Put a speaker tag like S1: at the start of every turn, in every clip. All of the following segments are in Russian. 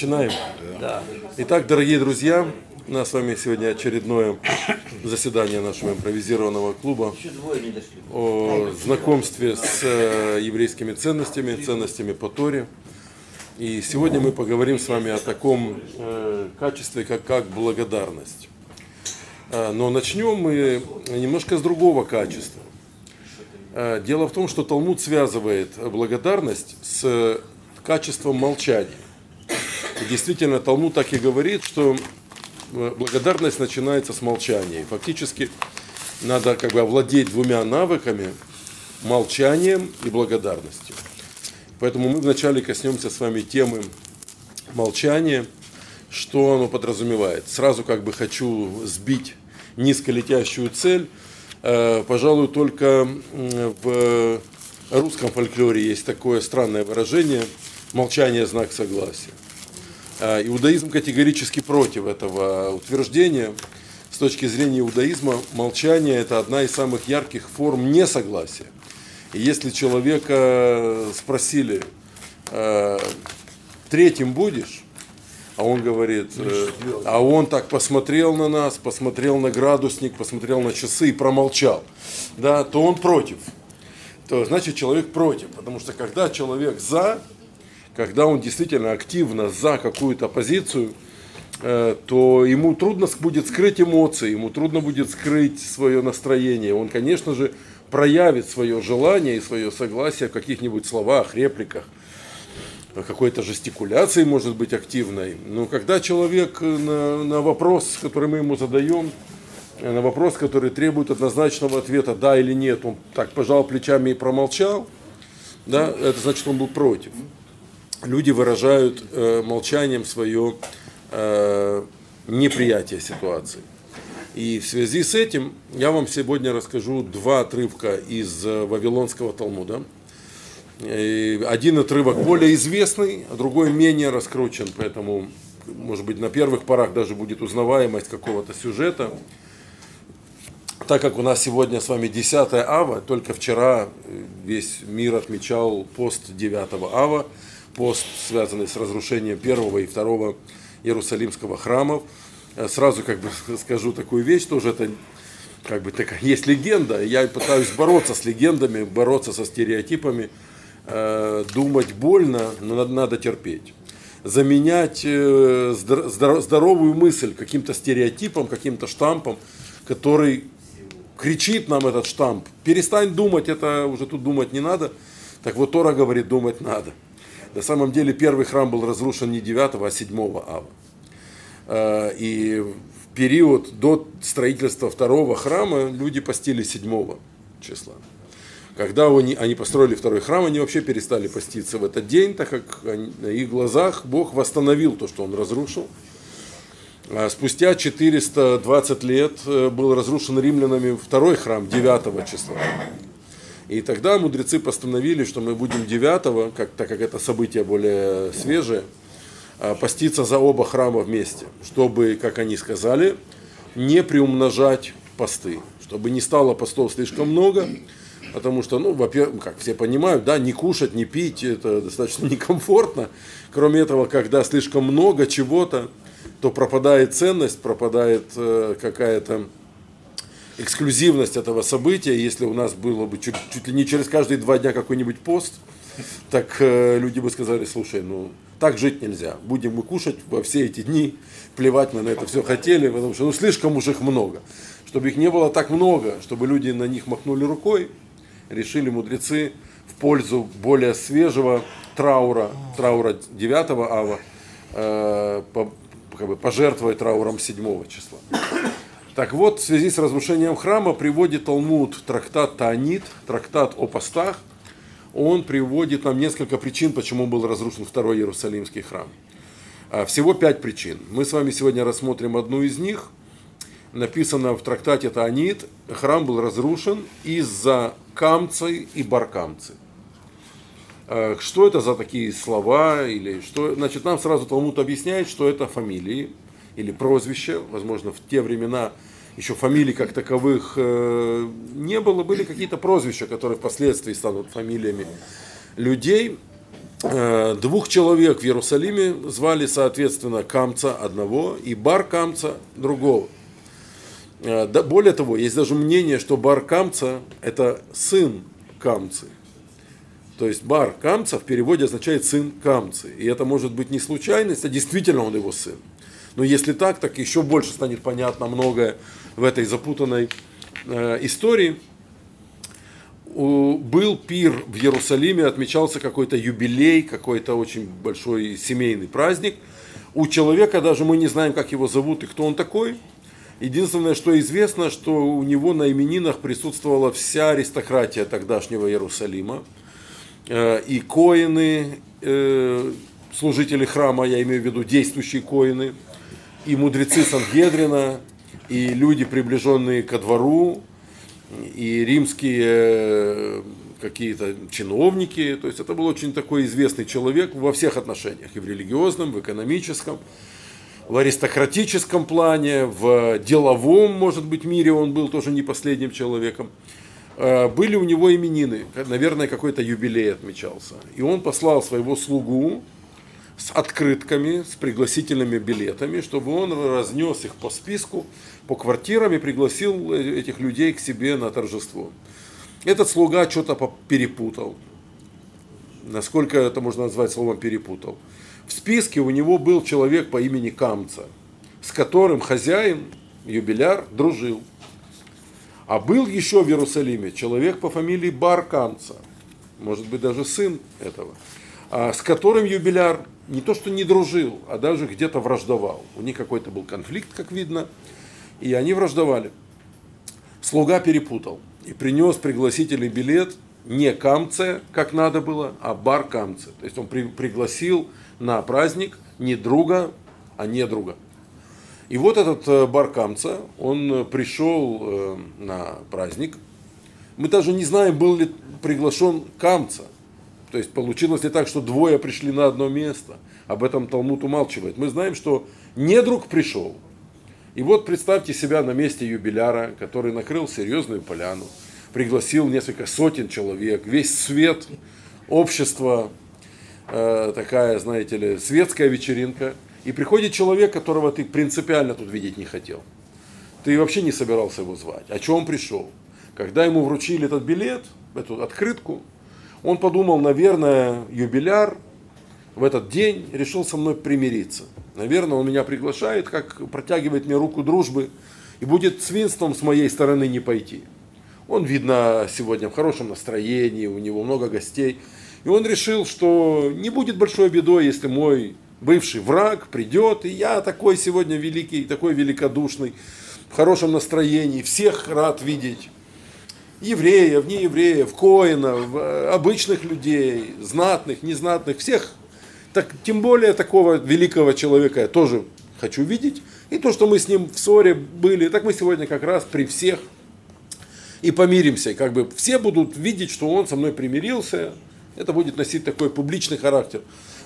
S1: Начинаем. Итак, дорогие друзья, у нас с вами сегодня очередное заседание нашего импровизированного клуба о знакомстве с э, еврейскими ценностями, ценностями по Торе. И сегодня мы поговорим с вами о таком э, качестве, как, как благодарность. Э, но начнем мы немножко с другого качества. Дело в том, что Талмуд связывает благодарность с качеством молчания. Действительно, Талмуд так и говорит, что э, благодарность начинается с молчания. И фактически надо как бы овладеть двумя навыками – молчанием и благодарностью. Поэтому мы вначале коснемся с вами темы молчания, что оно подразумевает. Сразу как бы хочу сбить низколетящую цель. Э, пожалуй, только в русском фольклоре есть такое странное выражение «молчание – знак согласия». Э, иудаизм категорически против этого утверждения. С точки зрения иудаизма молчание – это одна из самых ярких форм несогласия – и если человека спросили, «Э, третьим будешь, а он говорит, э, а он так посмотрел на нас, посмотрел на градусник, посмотрел на часы и промолчал, да, то он против. То значит человек против, потому что когда человек за, когда он действительно активно за какую-то позицию, э, то ему трудно будет скрыть эмоции, ему трудно будет скрыть свое настроение. Он, конечно же, проявит свое желание и свое согласие в каких-нибудь словах, репликах, какой-то жестикуляции может быть активной. Но когда человек на, на вопрос, который мы ему задаем, на вопрос, который требует однозначного ответа «да» или «нет», он так пожал плечами и промолчал, да, это значит, он был против. Люди выражают э, молчанием свое э, неприятие ситуации. И в связи с этим я вам сегодня расскажу два отрывка из э, Вавилонского Талмуда. И один отрывок более известный, а другой менее раскручен, поэтому, может быть, на первых порах даже будет узнаваемость какого-то сюжета. Так как у нас сегодня с вами 10 ава, только вчера э, весь мир отмечал пост 9 ава, пост, связанный с разрушением первого и второго Иерусалимского храмов – Э, сразу как бы скажу такую вещь, тоже это как бы такая есть легенда, я пытаюсь бороться с легендами, бороться со стереотипами, э, думать больно, но надо, терпеть. Заменять э, здоровую мысль каким-то стереотипом, каким-то штампом, который кричит нам этот штамп, перестань думать, это уже тут думать не надо. Так вот Тора говорит, думать надо. На самом деле первый храм был разрушен не 9, а 7 ава. Э, и в период до строительства второго храма люди постили седьмого числа. Когда они, построили второй храм, они вообще перестали поститься в этот день, так как на их глазах Бог восстановил то, что он разрушил. А спустя 420 лет э, был разрушен римлянами второй храм 9 числа. И тогда мудрецы постановили, что мы будем 9, как, так как это событие более свежее, Э, поститься за оба храма вместе, чтобы, как они сказали, не приумножать посты, чтобы не стало постов слишком много, потому что, ну, во-первых, как все понимают, да, не кушать, не пить, это достаточно некомфортно. Кроме этого, когда слишком много чего-то, то пропадает ценность, пропадает э, какая-то эксклюзивность этого события. Если у нас было бы чуть, чуть ли не через каждые два дня какой-нибудь пост, так э, люди бы сказали, слушай, ну, так жить нельзя. Будем мы кушать во все эти дни, плевать мы на это все хотели, потому что ну, слишком уж их много. Чтобы их не было так много, чтобы люди на них махнули рукой, решили мудрецы в пользу более свежего траура, траура 9 ава, э, по, как бы пожертвовать трауром 7 числа. Так вот, в связи с разрушением храма приводит Талмуд трактат Таанит, трактат о постах, он приводит нам несколько причин, почему был разрушен второй Иерусалимский храм. А, всего пять причин. Мы с вами сегодня рассмотрим одну из них. Написано в трактате Таанит, храм был разрушен из-за камцы и баркамцы. А, что это за такие слова? Или что? Значит, нам сразу Талмуд объясняет, что это фамилии или прозвища. Возможно, в те времена еще фамилий как таковых э, не было, были какие-то прозвища, которые впоследствии станут фамилиями. людей, э, двух человек в Иерусалиме звали, соответственно, Камца одного и Бар Камца другого. Э, более того, есть даже мнение, что Бар Камца – это сын Камцы. То есть Бар Камца в переводе означает сын Камцы. И это может быть не случайность, а действительно он его сын. Но если так, так еще больше станет понятно многое в этой запутанной э, истории. У, был пир в Иерусалиме, отмечался какой-то юбилей, какой-то очень большой семейный праздник. У человека даже мы не знаем, как его зовут и кто он такой. Единственное, что известно, что у него на именинах присутствовала вся аристократия тогдашнего Иерусалима. Э, и коины, э, служители храма, я имею в виду действующие коины, и мудрецы Сангедрина, и люди, приближенные ко двору, и римские э, какие-то чиновники. То есть это был очень такой известный человек во всех отношениях, и в религиозном, в экономическом, в аристократическом плане, в деловом, может быть, мире он был тоже не последним человеком. Э, были у него именины, наверное, какой-то юбилей отмечался. И он послал своего слугу, с открытками, с пригласительными билетами, чтобы он разнес их по списку, по квартирам и пригласил этих людей к себе на торжество. Этот слуга что-то перепутал. Насколько это можно назвать словом перепутал. В списке у него был человек по имени Камца, с которым хозяин, юбиляр, дружил. А был еще в Иерусалиме человек по фамилии Бар Камца, может быть даже сын этого, а с которым юбиляр не то что не дружил, а даже где-то враждовал. У них какой-то был конфликт, как видно, и они враждовали. Слуга перепутал и принес пригласительный билет не камце, как надо было, а бар камце. То есть он при, пригласил на праздник не друга, а не друга. И вот этот э, бар камца, он пришел э, на праздник. Мы даже не знаем, был ли приглашен камца. То есть получилось ли так, что двое пришли на одно место? Об этом Талмуд умалчивает. Мы знаем, что недруг пришел. И вот представьте себя на месте юбиляра, который накрыл серьезную поляну, пригласил несколько сотен человек, весь свет, общество, э, такая, знаете ли, светская вечеринка. И приходит человек, которого ты принципиально тут видеть не хотел. Ты вообще не собирался его звать. О чем он пришел? Когда ему вручили этот билет, эту открытку, он подумал, наверное, юбиляр в этот день решил со мной примириться. Наверное, он меня приглашает, как протягивает мне руку дружбы, и будет свинством с моей стороны не пойти. Он, видно, сегодня в хорошем настроении, у него много гостей. И он решил, что не будет большой бедой, если мой бывший враг придет, и я такой сегодня великий, такой великодушный, в хорошем настроении, всех рад видеть евреев, неевреев, коинов, э, обычных людей, знатных, незнатных, всех. Так, тем более такого великого человека я тоже хочу видеть. И то, что мы с ним в ссоре были, так мы сегодня как раз при всех и помиримся. Как бы все будут видеть, что он со мной примирился. Это будет носить такой публичный характер.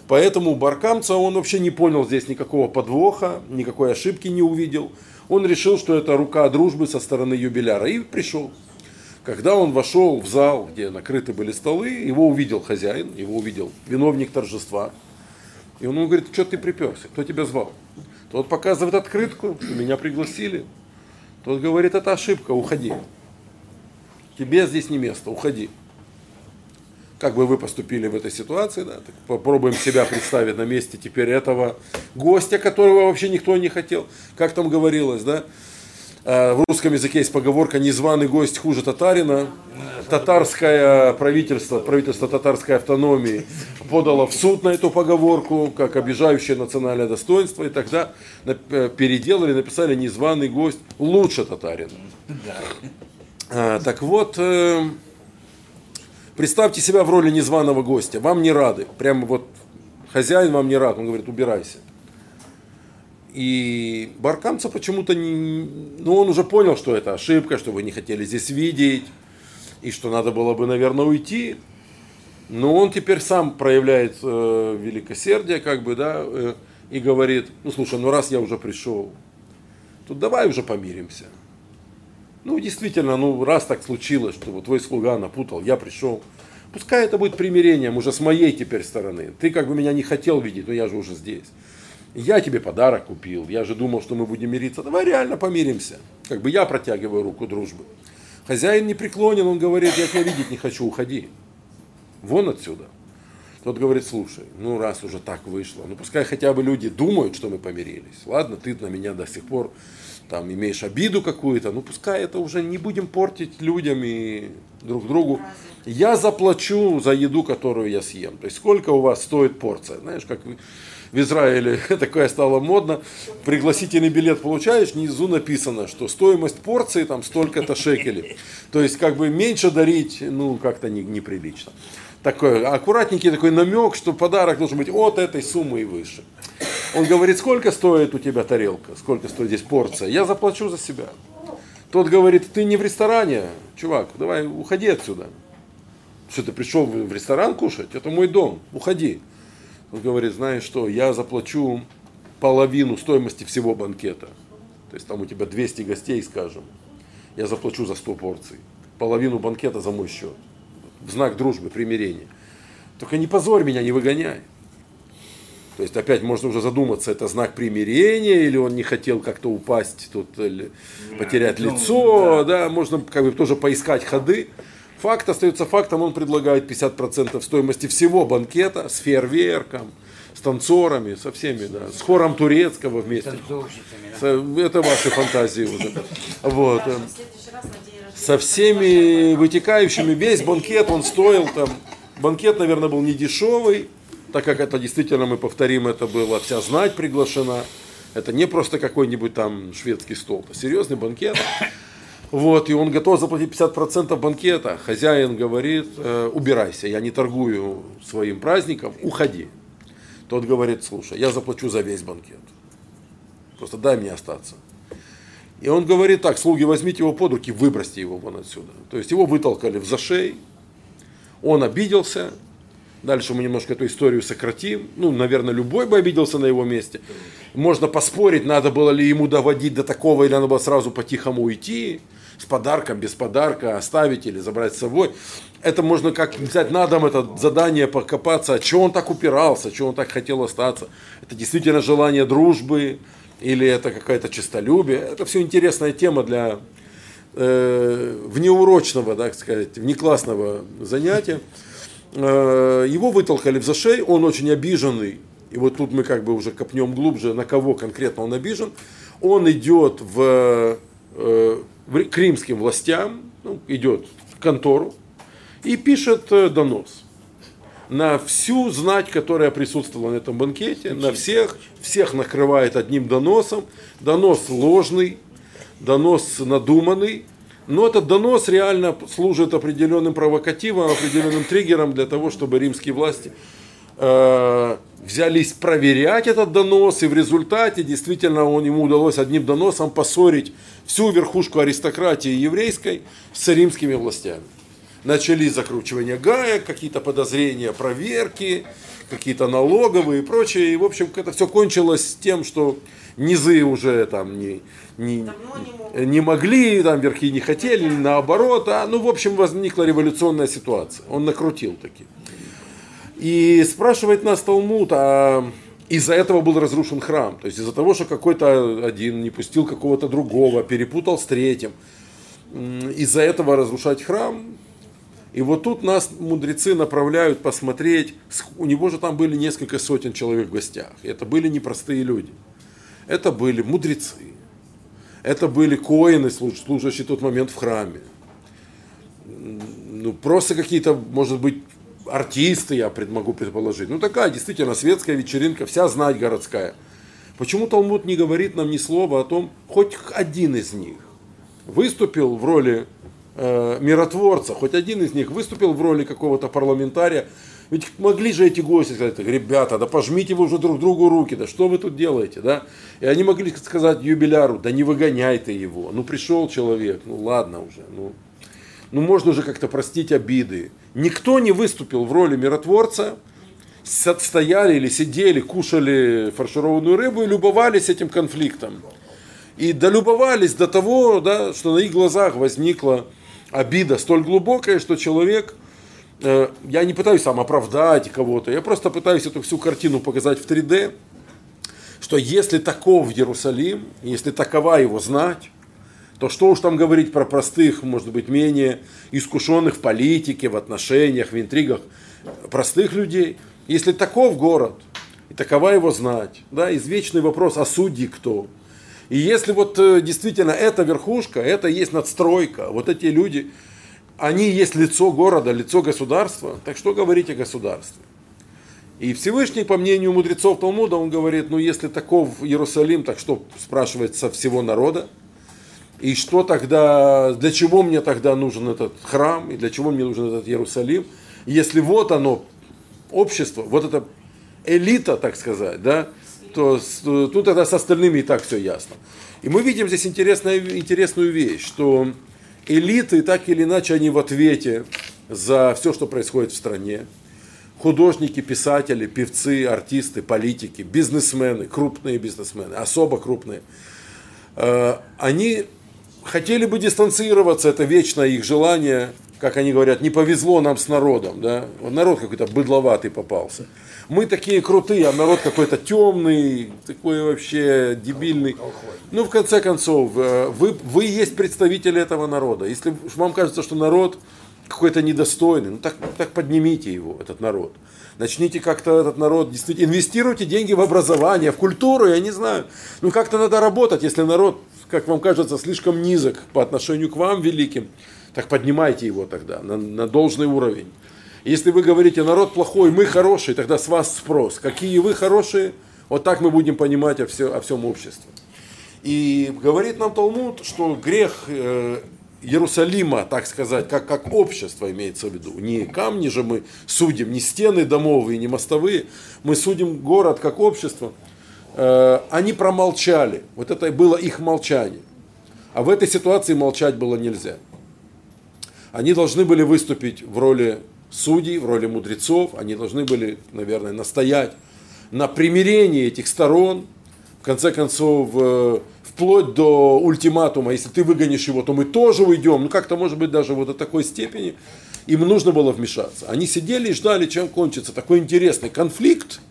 S1: Поэтому Баркамца он вообще не понял здесь никакого подвоха, никакой ошибки не увидел. Он решил, что это рука дружбы со стороны юбиляра и пришел. Когда он вошел в зал, где накрыты были столы, его увидел хозяин, его увидел виновник торжества. И он ему говорит, что ты приперся, кто тебя звал? Тот показывает открытку, меня пригласили. Тот говорит, это ошибка, уходи. Тебе здесь не место, уходи. Как бы вы поступили в этой ситуации, да? Так попробуем себя представить на месте теперь этого гостя, которого вообще никто не хотел. Как там говорилось, да? Э, в русском языке есть поговорка «незваный гость хуже татарина». Татарское правительство, правительство татарской автономии подало в суд на эту поговорку, как обижающее национальное достоинство, и тогда э, переделали, написали «незваный гость лучше татарина». А, так вот, э, представьте себя в роли незваного гостя. Вам не рады. Прямо вот хозяин вам не рад. Он говорит, убирайся. И Баркамца почему-то не... Ну, он уже понял, что это ошибка, что вы не хотели здесь видеть, и что надо было бы, наверное, уйти. Но он теперь сам проявляет э, великосердие, как бы, да, э, и говорит, ну, слушай, ну, раз я уже пришел, то давай уже помиримся. Ну, действительно, ну, раз так случилось, что вот твой слуга напутал, я пришел, пускай это будет примирением уже с моей теперь стороны. Ты как бы меня не хотел видеть, но я же уже здесь. Я тебе подарок купил, я же думал, что мы будем мириться. Давай реально помиримся. Как бы я протягиваю руку дружбы. Хозяин не преклонен, он говорит, я тебя видеть не хочу, уходи. Вон отсюда. Тот говорит, слушай, ну раз уже так вышло, ну пускай хотя бы люди думают, что мы помирились. Ладно, ты на меня до сих пор там имеешь обиду какую-то, ну пускай это уже не будем портить людям и друг другу. Я заплачу за еду, которую я съем. То есть сколько у вас стоит порция? Знаешь, как в Израиле такое стало модно. Пригласительный билет получаешь, внизу написано, что стоимость порции там столько-то шекелей. То есть как бы меньше дарить, ну как-то не, неприлично. Такой аккуратненький такой намек, что подарок должен быть от этой суммы и выше. Он говорит, сколько стоит у тебя тарелка, сколько стоит здесь порция, я заплачу за себя. Тот говорит, ты не в ресторане, чувак, давай уходи отсюда. Что ты пришел в ресторан кушать? Это мой дом, уходи. Он говорит, знаешь что, я заплачу половину стоимости всего банкета. То есть там у тебя 200 гостей, скажем. Я заплачу за 100 порций. Половину банкета за мой счет. В знак дружбы, примирения. Только не позорь меня, не выгоняй. То есть опять можно уже задуматься, это знак примирения, или он не хотел как-то упасть, тут или потерять Нет, лицо, да. да, можно как бы тоже поискать ходы. Факт остается фактом, он предлагает 50% стоимости всего банкета с фейерверком, с танцорами, со всеми, да, с хором турецкого вместе. Это ваши фантазии уже. Вот. Со всеми вытекающими, весь банкет, он стоил там, банкет, наверное, был не дешевый, так как это действительно, мы повторим, это была вся знать приглашена. Это не просто какой-нибудь там шведский стол, это серьезный банкет. Вот, и он готов заплатить 50% банкета. Хозяин говорит, э, убирайся, я не торгую своим праздником, уходи. Тот говорит, слушай, я заплачу за весь банкет. Просто дай мне остаться. И он говорит так, слуги, возьмите его под руки, выбросьте его вон отсюда. То есть его вытолкали в зашей, он обиделся, Дальше мы немножко эту историю сократим. Ну, наверное, любой бы обиделся на его месте. Можно поспорить, надо было ли ему доводить до такого, или надо было сразу по-тихому уйти, с подарком, без подарка, оставить или забрать с собой. Это можно как взять на дом это задание, покопаться, а что он так упирался, что он так хотел остаться. Это действительно желание дружбы, или это какая-то честолюбие. Это все интересная тема для э, внеурочного, так сказать, внеклассного занятия. Э, его вытолкали в зашей, он очень обиженный, и вот тут мы как бы уже копнем глубже, на кого конкретно он обижен. Он идет в, э, в к римским властям, ну, идет в контору и пишет э, донос на всю знать, которая присутствовала на этом банкете, на всех, всех накрывает одним доносом. Донос ложный, донос надуманный, но этот донос реально служит определенным провокативом, определенным триггером для того, чтобы римские власти э, взялись проверять этот донос, и в результате действительно он, ему удалось одним доносом поссорить всю верхушку аристократии еврейской с римскими властями. Начались закручивания гаек, какие-то подозрения, проверки, какие-то налоговые и прочее. И, в общем, это все кончилось тем, что низы уже там не, не, не могли, там верхи не хотели, наоборот. А, ну, в общем, возникла революционная ситуация. Он накрутил таки. И спрашивает нас Талмуд, а из-за этого был разрушен храм. То есть из-за того, что какой-то один не пустил какого-то другого, перепутал с третьим. Из-за этого разрушать храм. И вот тут нас мудрецы направляют посмотреть. У него же там были несколько сотен человек в гостях. Это были непростые люди. Это были мудрецы. Это были коины, служащие в тот момент в храме. Ну, просто какие-то, может быть, артисты, я могу предположить. Ну, такая действительно светская вечеринка, вся знать городская. Почему Талмуд не говорит нам ни слова о том, хоть один из них выступил в роли э, миротворца, хоть один из них выступил в роли какого-то парламентария, ведь могли же эти гости сказать, ребята, да пожмите вы уже друг другу руки, да что вы тут делаете, да? И они могли сказать юбиляру, да не выгоняй ты его, ну пришел человек, ну ладно уже, ну, ну можно же как-то простить обиды. Никто не выступил в роли миротворца, стояли или сидели, кушали фаршированную рыбу и любовались этим конфликтом. И долюбовались до того, да, что на их глазах возникла обида столь глубокая, что человек я не пытаюсь сам оправдать кого-то, я просто пытаюсь эту всю картину показать в 3D, что если таков Иерусалим, если такова его знать, то что уж там говорить про простых, может быть, менее искушенных в политике, в отношениях, в интригах, простых людей. Если таков город, и такова его знать, да, извечный вопрос, а судьи кто? И если вот э, действительно эта верхушка, это есть надстройка, вот эти люди, они есть лицо города, лицо государства, так что говорить о государстве? И Всевышний, по мнению мудрецов Талмуда, он говорит, ну если таков Иерусалим, так что спрашивает со всего народа? И что тогда, для чего мне тогда нужен этот храм, и для чего мне нужен этот Иерусалим? Если вот оно, общество, вот это элита, так сказать, да, то тут тогда с остальными и так все ясно. И мы видим здесь интересную, интересную вещь, что элиты так или иначе они в ответе за все, что происходит в стране. Художники, писатели, певцы, артисты, политики, бизнесмены, крупные бизнесмены, особо крупные. Э, они хотели бы дистанцироваться, это вечное их желание, как они говорят, не повезло нам с народом, да, народ какой-то быдловатый попался. Мы такие крутые, а народ какой-то темный, такой вообще дебильный. Ну, в конце концов, э, вы, вы есть представители этого народа. Если вам кажется, что народ какой-то недостойный, ну так, так поднимите его, этот народ. Начните как-то этот народ, действительно, инвестируйте деньги в образование, в культуру, я не знаю. Ну как-то надо работать, если народ как вам кажется, слишком низок по отношению к вам, великим, так поднимайте его тогда на, на должный уровень. Если вы говорите, народ плохой, мы хороший, тогда с вас спрос. Какие вы хорошие, вот так мы будем понимать о, все, о всем обществе. И говорит нам Талмуд, что грех э, Иерусалима, так сказать, как, как общество имеется в виду. Не камни же мы судим, не стены домовые, не мостовые. Мы судим город как общество – Э, они промолчали. Вот это было их молчание. А в этой ситуации молчать было нельзя. Они должны были выступить в роли судей, в роли мудрецов. Они должны были, наверное, настоять на примирении этих сторон. В конце концов, э, вплоть до ультиматума, если ты выгонишь его, то мы тоже уйдем. Ну, как-то, может быть, даже вот до такой степени им нужно было вмешаться. Они сидели и ждали, чем кончится такой интересный конфликт –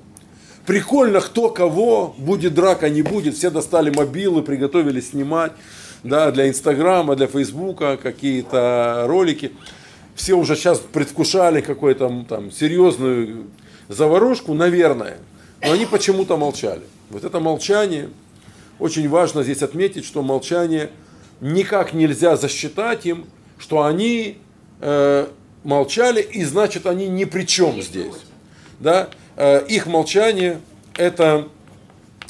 S1: Прикольно, кто кого, будет драка, не будет. Все достали мобилы, приготовились снимать да, для Инстаграма, для Фейсбука какие-то ролики. Все уже сейчас предвкушали какую-то там серьезную заварушку, наверное. Но они почему-то молчали. Вот это молчание, очень важно здесь отметить, что молчание никак нельзя засчитать им, что они э, молчали, и значит они ни при чем здесь. Да? Э, их молчание – это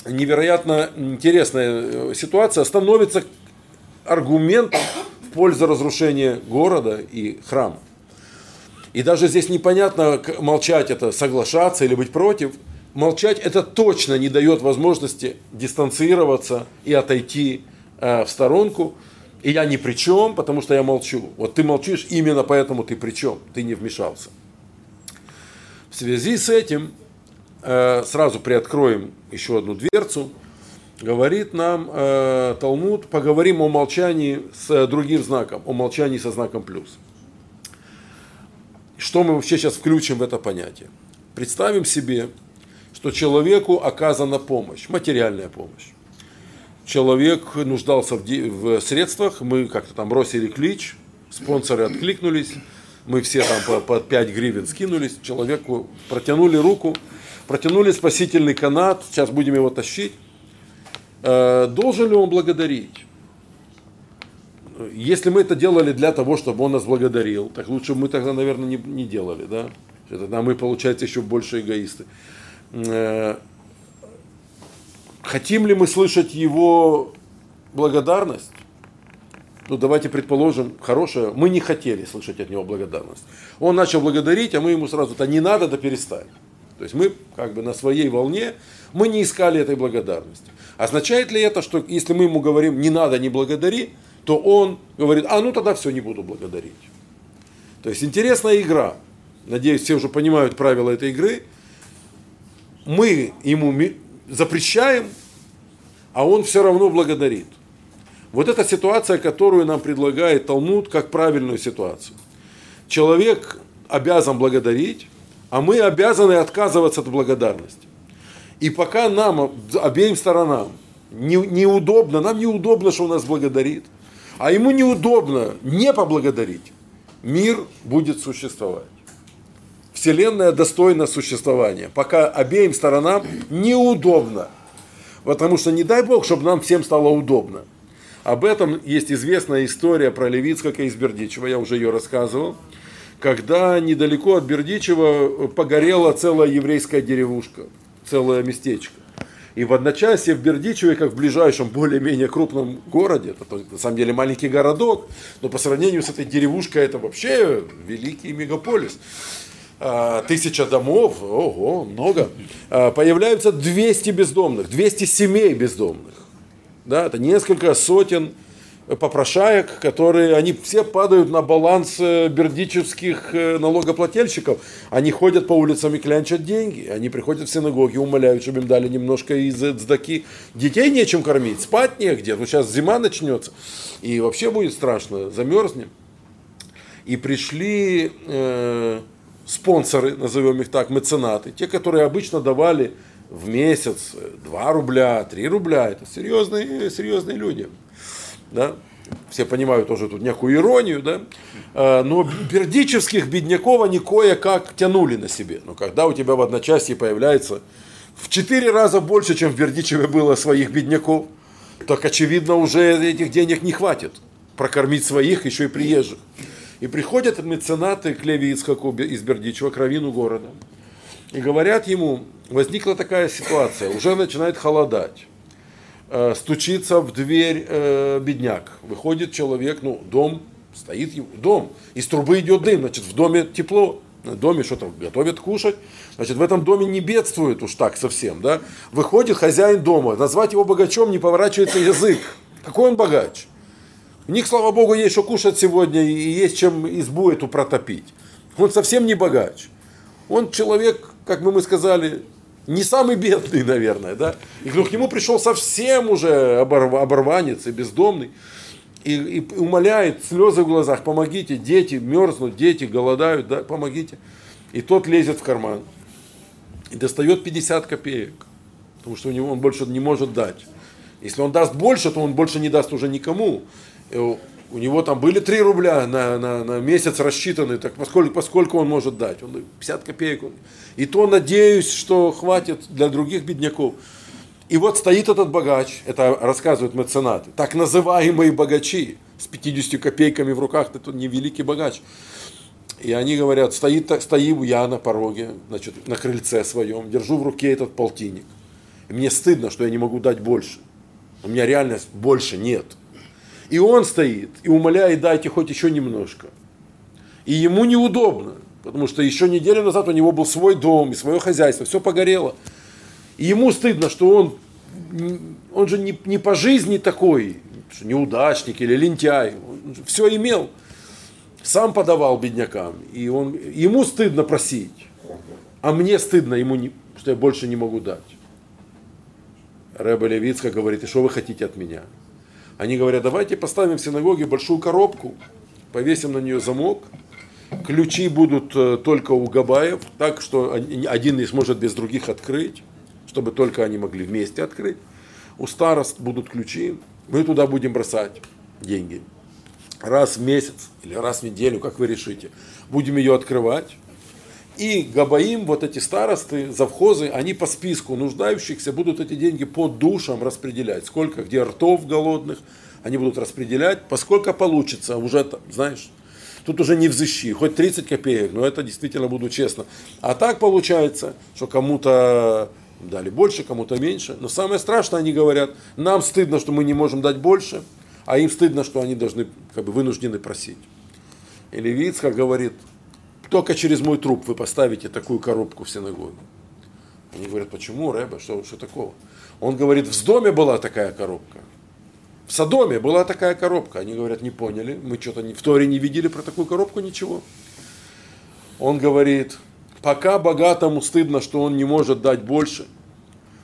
S1: невероятно интересная э, ситуация, становится аргументом в пользу разрушения города и храма. И даже здесь непонятно, молчать это соглашаться или быть против. Молчать это точно не дает возможности дистанцироваться и отойти э, в сторонку. И я ни при чем, потому что я молчу. Вот ты молчишь, именно поэтому ты при чем, ты не вмешался. В связи с этим, э, сразу приоткроем еще одну дверцу, говорит нам э, Талмуд, поговорим о молчании с другим знаком, о молчании со знаком плюс. Что мы вообще сейчас включим в это понятие? Представим себе, что человеку оказана помощь, материальная помощь. Человек нуждался в, в средствах, мы как-то там бросили клич, спонсоры откликнулись, мы все там по, по 5 гривен скинулись, человеку протянули руку, протянули спасительный канат, сейчас будем его тащить. Э, должен ли он благодарить? Если мы это делали для того, чтобы он нас благодарил, так лучше мы тогда, наверное, не, не делали, да? Тогда мы, получается, еще больше эгоисты. Э, хотим ли мы слышать его благодарность? ну давайте предположим, хорошее, мы не хотели слышать от него благодарность. Он начал благодарить, а мы ему сразу, то не надо, да перестань. То есть мы как бы на своей волне, мы не искали этой благодарности. Означает ли это, что если мы ему говорим, не надо, не благодари, то он говорит, а ну тогда все, не буду благодарить. То есть интересная игра. Надеюсь, все уже понимают правила этой игры. Мы ему запрещаем, а он все равно благодарит. Вот эта ситуация, которую нам предлагает Талмуд как правильную ситуацию. Человек обязан благодарить, а мы обязаны отказываться от благодарности. И пока нам, обеим сторонам, не, неудобно, нам неудобно, что он нас благодарит, а ему неудобно не поблагодарить, мир будет существовать. Вселенная достойна существования, пока обеим сторонам неудобно. Потому что не дай Бог, чтобы нам всем стало удобно. Об этом есть известная история про Левицкого из Бердичева, я уже ее рассказывал, когда недалеко от Бердичева погорела целая еврейская деревушка, целое местечко. И в одночасье в Бердичеве, как в ближайшем более-менее крупном городе, это на самом деле маленький городок, но по сравнению с этой деревушкой это вообще великий мегаполис. А, тысяча домов, ого, много. А, появляются 200 бездомных, 200 семей бездомных. Да, это несколько сотен попрошаек, которые, они все падают на баланс э, бердичевских э, налогоплательщиков. Они ходят по улицам и клянчат деньги. Они приходят в синагоги, умоляют, чтобы им дали немножко из цдаки. Детей нечем кормить, спать негде. Ну, сейчас зима начнется. И вообще будет страшно, замерзнем. И пришли э, спонсоры, назовем их так, меценаты, те, которые обычно давали в месяц 2 рубля, 3 рубля, это серьезные, серьезные люди да, все понимают тоже тут некую иронию, да, а, но бердичевских бедняков они кое-как тянули на себе. Но когда у тебя в одночасье появляется в четыре раза больше, чем в Бердичеве было своих бедняков, так очевидно уже этих денег не хватит прокормить своих, еще и приезжих. И приходят меценаты к Леви Ицхаку из Бердичева, к равину города, и говорят ему, возникла такая ситуация, уже начинает холодать стучится в дверь э, бедняк. Выходит человек, ну, дом, стоит дом, из трубы идет дым, значит, в доме тепло, в доме что-то готовят кушать, значит, в этом доме не бедствует уж так совсем, да. Выходит хозяин дома, назвать его богачом не поворачивается язык. Какой он богач? У них, слава богу, есть что кушать сегодня и есть чем избу эту протопить. Он совсем не богач. Он человек, как мы, мы сказали, не самый бедный, наверное, да. И к нему пришел совсем уже оборванец и бездомный. И, и умоляет, слезы в глазах, помогите, дети мерзнут, дети голодают, да, помогите. И тот лезет в карман и достает 50 копеек, потому что у него он больше не может дать. Если он даст больше, то он больше не даст уже никому. У него там были 3 рубля на, на, на месяц рассчитаны, так поскольку, поскольку он может дать. Он 50 копеек. И то надеюсь, что хватит для других бедняков. И вот стоит этот богач, это рассказывают меценаты, так называемые богачи, с 50 копейками в руках, это не великий богач. И они говорят, стоит, стою я на пороге, значит, на крыльце своем, держу в руке этот полтинник. И мне стыдно, что я не могу дать больше. У меня реально больше нет. И он стоит и умоляет, дайте хоть еще немножко. И ему неудобно, потому что еще неделю назад у него был свой дом и свое хозяйство, все погорело. И ему стыдно, что он, он же не, не по жизни такой, неудачник или лентяй, он все имел, сам подавал беднякам, и он, ему стыдно просить, а мне стыдно, ему не, что я больше не могу дать. Рэба Левицка говорит, и что вы хотите от меня? Они говорят, давайте поставим в синагоге большую коробку, повесим на нее замок, ключи будут э, только у Габаев, так что один не сможет без других открыть, чтобы только они могли вместе открыть. У старост будут ключи, мы туда будем бросать деньги. Раз в месяц или раз в неделю, как вы решите, будем ее открывать. И Габаим, вот эти старосты, завхозы, они по списку нуждающихся будут эти деньги по душам распределять. Сколько, где ртов голодных, они будут распределять, поскольку получится, уже там, знаешь, тут уже не взыщи, хоть 30 копеек, но это действительно буду честно. А так получается, что кому-то дали больше, кому-то меньше. Но самое страшное, они говорят, нам стыдно, что мы не можем дать больше, а им стыдно, что они должны, как бы вынуждены просить. И Левицка говорит, только через мой труп вы поставите такую коробку в синагогу. Они говорят, почему, Рэба, что, что такого? Он говорит, в доме была такая коробка. В Содоме была такая коробка. Они говорят, не поняли, мы что-то в Торе не видели про такую коробку, ничего. Он говорит, пока богатому стыдно, что он не может дать больше,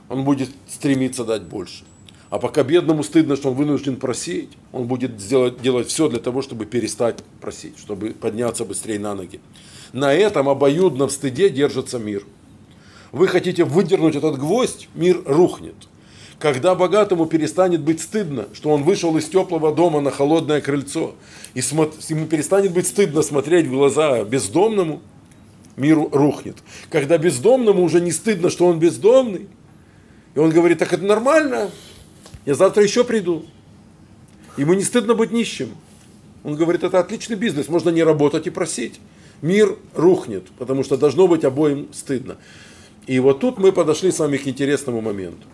S1: он будет стремиться дать больше. А пока бедному стыдно, что он вынужден просить, он будет сделать, делать все для того, чтобы перестать просить, чтобы подняться быстрее на ноги. На этом обоюдном стыде держится мир. Вы хотите выдернуть этот гвоздь, мир рухнет. Когда богатому перестанет быть стыдно, что он вышел из теплого дома на холодное крыльцо, и ему перестанет быть стыдно смотреть в глаза бездомному, мир рухнет. Когда бездомному уже не стыдно, что он бездомный, и он говорит, так это нормально, я завтра еще приду. Ему не стыдно быть нищим. Он говорит, это отличный бизнес, можно не работать и просить. Мир рухнет, потому что должно быть обоим стыдно. И вот тут мы подошли с вами к интересному моменту.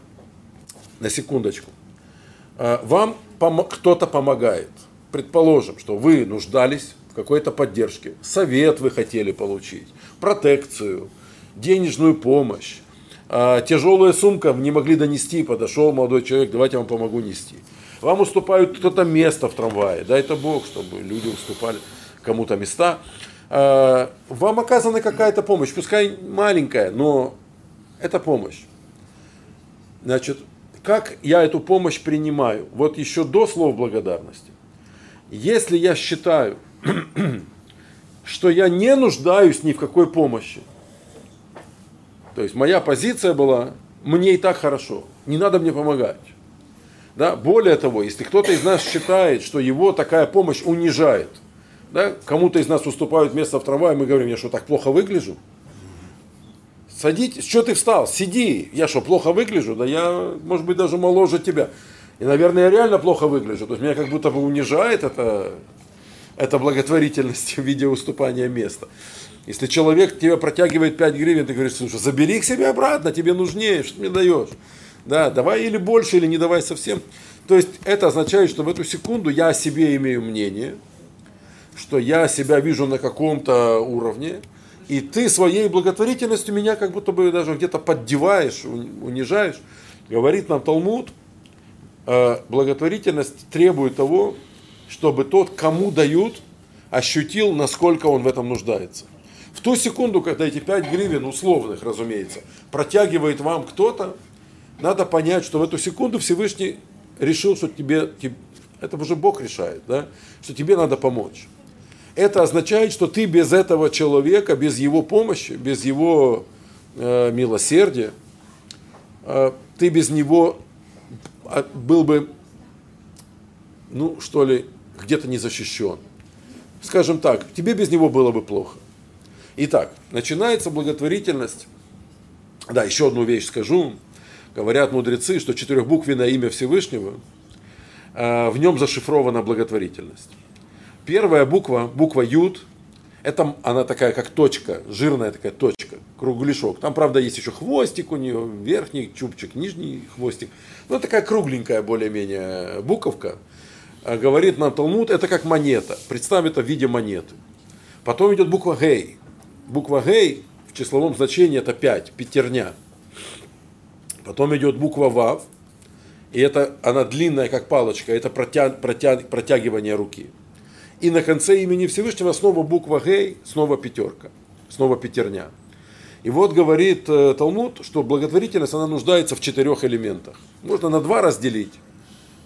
S1: На секундочку. А, вам кто-то помогает. Предположим, что вы нуждались в какой-то поддержке. Совет вы хотели получить, протекцию, денежную помощь а, тяжелая сумка не могли донести, подошел молодой человек, давайте я вам помогу нести. Вам уступают кто-то место в трамвае, дай это Бог, чтобы люди уступали кому-то места. А, вам оказана какая-то помощь, пускай маленькая, но это помощь. Значит, как я эту помощь принимаю? Вот еще до слов благодарности. Если я считаю, что я не нуждаюсь ни в какой помощи, то есть моя позиция была, мне и так хорошо, не надо мне помогать. Да? Более того, если кто-то из нас считает, что его такая помощь унижает, да? кому-то из нас уступают место в трамвае, мы говорим, я что, так плохо выгляжу? Садитесь, что ты встал, сиди, я что, плохо выгляжу? Да я, может быть, даже моложе тебя. И, наверное, я реально плохо выгляжу. То есть меня как будто бы унижает это, это благотворительность в виде уступания места. Если человек тебе протягивает 5 гривен, ты говоришь, слушай, забери их себе обратно, тебе нужнее, что ты мне даешь. Да, давай или больше, или не давай совсем. То есть это означает, что в эту секунду я о себе имею мнение, что я себя вижу на каком-то уровне, и ты своей благотворительностью меня как будто бы даже где-то поддеваешь, унижаешь. Говорит нам Талмуд, э, благотворительность требует того, чтобы тот, кому дают, ощутил, насколько он в этом нуждается. В ту секунду, когда эти 5 гривен, условных, разумеется, протягивает вам кто-то, надо понять, что в эту секунду Всевышний решил, что тебе, тебе это уже Бог решает, да, что тебе надо помочь. Это означает, что ты без этого человека, без его помощи, без его э, милосердия, э, ты без него а, был бы, ну, что ли, где-то не защищен. Скажем так, тебе без него было бы плохо. Итак, начинается благотворительность. Да, еще одну вещь скажу. Говорят мудрецы, что четырехбуквенное имя Всевышнего, э, в нем зашифрована благотворительность. Первая буква, буква Юд, это она такая, как точка, жирная такая точка, кругляшок. Там, правда, есть еще хвостик у нее, верхний чубчик, нижний хвостик. Но такая кругленькая более-менее буковка. Э, говорит нам Талмуд, это как монета. Представь это в виде монеты. Потом идет буква Гей буква Гей в числовом значении это 5, пятерня. Потом идет буква Вав, и это, она длинная, как палочка, это протя, протя, протягивание руки. И на конце имени Всевышнего снова буква Гей, снова пятерка, снова пятерня. И вот говорит э, Талмуд, что благотворительность, она нуждается в четырех элементах. Можно на два разделить.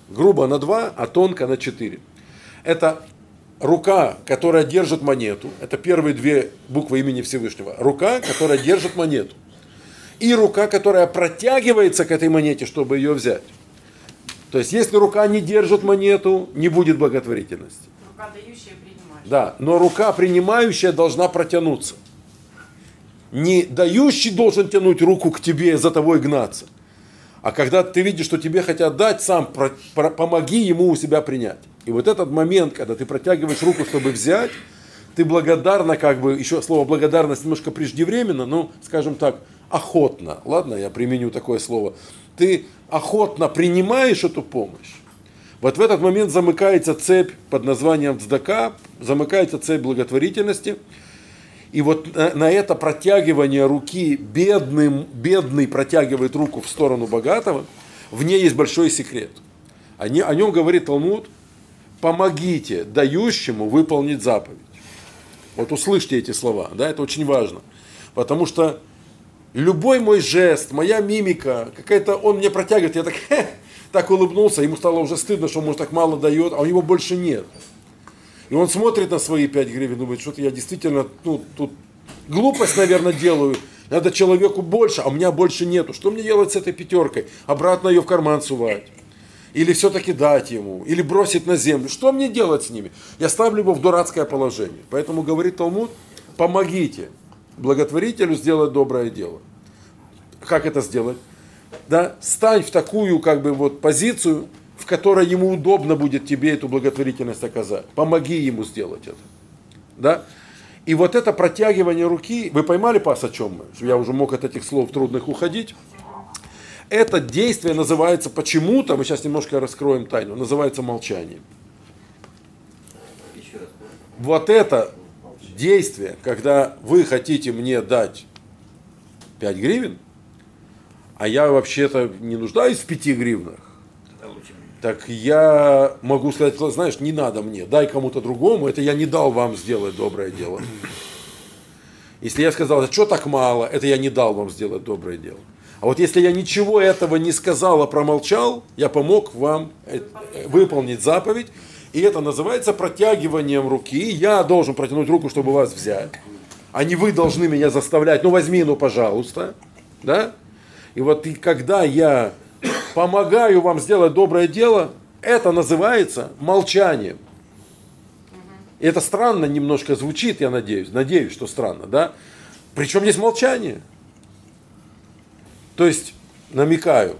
S1: Грубо на два, а тонко на четыре. Это рука, которая держит монету, это первые две буквы имени Всевышнего, рука, которая держит монету, и рука, которая протягивается к этой монете, чтобы ее взять. То есть, если рука не держит монету, не будет благотворительности. Рука дающая принимающая. Да, но рука принимающая должна протянуться. Не дающий должен тянуть руку к тебе за тобой гнаться. А когда ты видишь, что тебе хотят дать, сам про, про, помоги ему у себя принять. И вот этот момент, когда ты протягиваешь руку, чтобы взять, ты благодарна, как бы, еще слово благодарность немножко преждевременно, но, скажем так, охотно, ладно, я применю такое слово, ты охотно принимаешь эту помощь, вот в этот момент замыкается цепь под названием цдака, замыкается цепь благотворительности, и вот на, это протягивание руки, бедным, бедный протягивает руку в сторону богатого, в ней есть большой секрет. О нем говорит Талмуд – помогите дающему выполнить заповедь. Вот услышьте эти слова, да, это очень важно. Потому что любой мой жест, моя мимика, какая-то, он мне протягивает, я так, так улыбнулся, ему стало уже стыдно, что ему так мало дает, а у него больше нет. И он смотрит на свои 5 гривен, думает, что-то я действительно, ну, тут глупость, наверное, делаю. Надо человеку больше, а у меня больше нету. Что мне делать с этой пятеркой? Обратно ее в карман сувать? Или все-таки дать ему? Или бросить на землю? Что мне делать с ними? Я ставлю его в дурацкое положение. Поэтому говорит Талмуд, помогите благотворителю сделать доброе дело. Как это сделать? Да, стань в такую как бы вот позицию, в которой ему удобно будет тебе эту благотворительность оказать. Помоги ему сделать это. Да? И вот это протягивание руки, вы поймали, пас, о чем мы? Я уже мог от этих слов трудных уходить. Это действие называется почему-то, мы сейчас немножко раскроем тайну, называется молчанием. Вот это действие, когда вы хотите мне дать 5 гривен, а я вообще-то не нуждаюсь в 5 гривнах, так я могу сказать, знаешь, не надо мне, дай кому-то другому, это я не дал вам сделать доброе дело. Если я сказал, что так мало, это я не дал вам сделать доброе дело. А вот если я ничего этого не сказал, а промолчал, я помог вам э, выполнить заповедь, и это называется протягиванием руки. Я должен протянуть руку, чтобы вас взять. А не вы должны меня заставлять, ну возьми, ну пожалуйста. Да? И вот и когда я помогаю вам сделать доброе дело, это называется молчанием. И это странно немножко звучит, я надеюсь. Надеюсь, что странно, да? Причем здесь молчание. То есть, намекаю,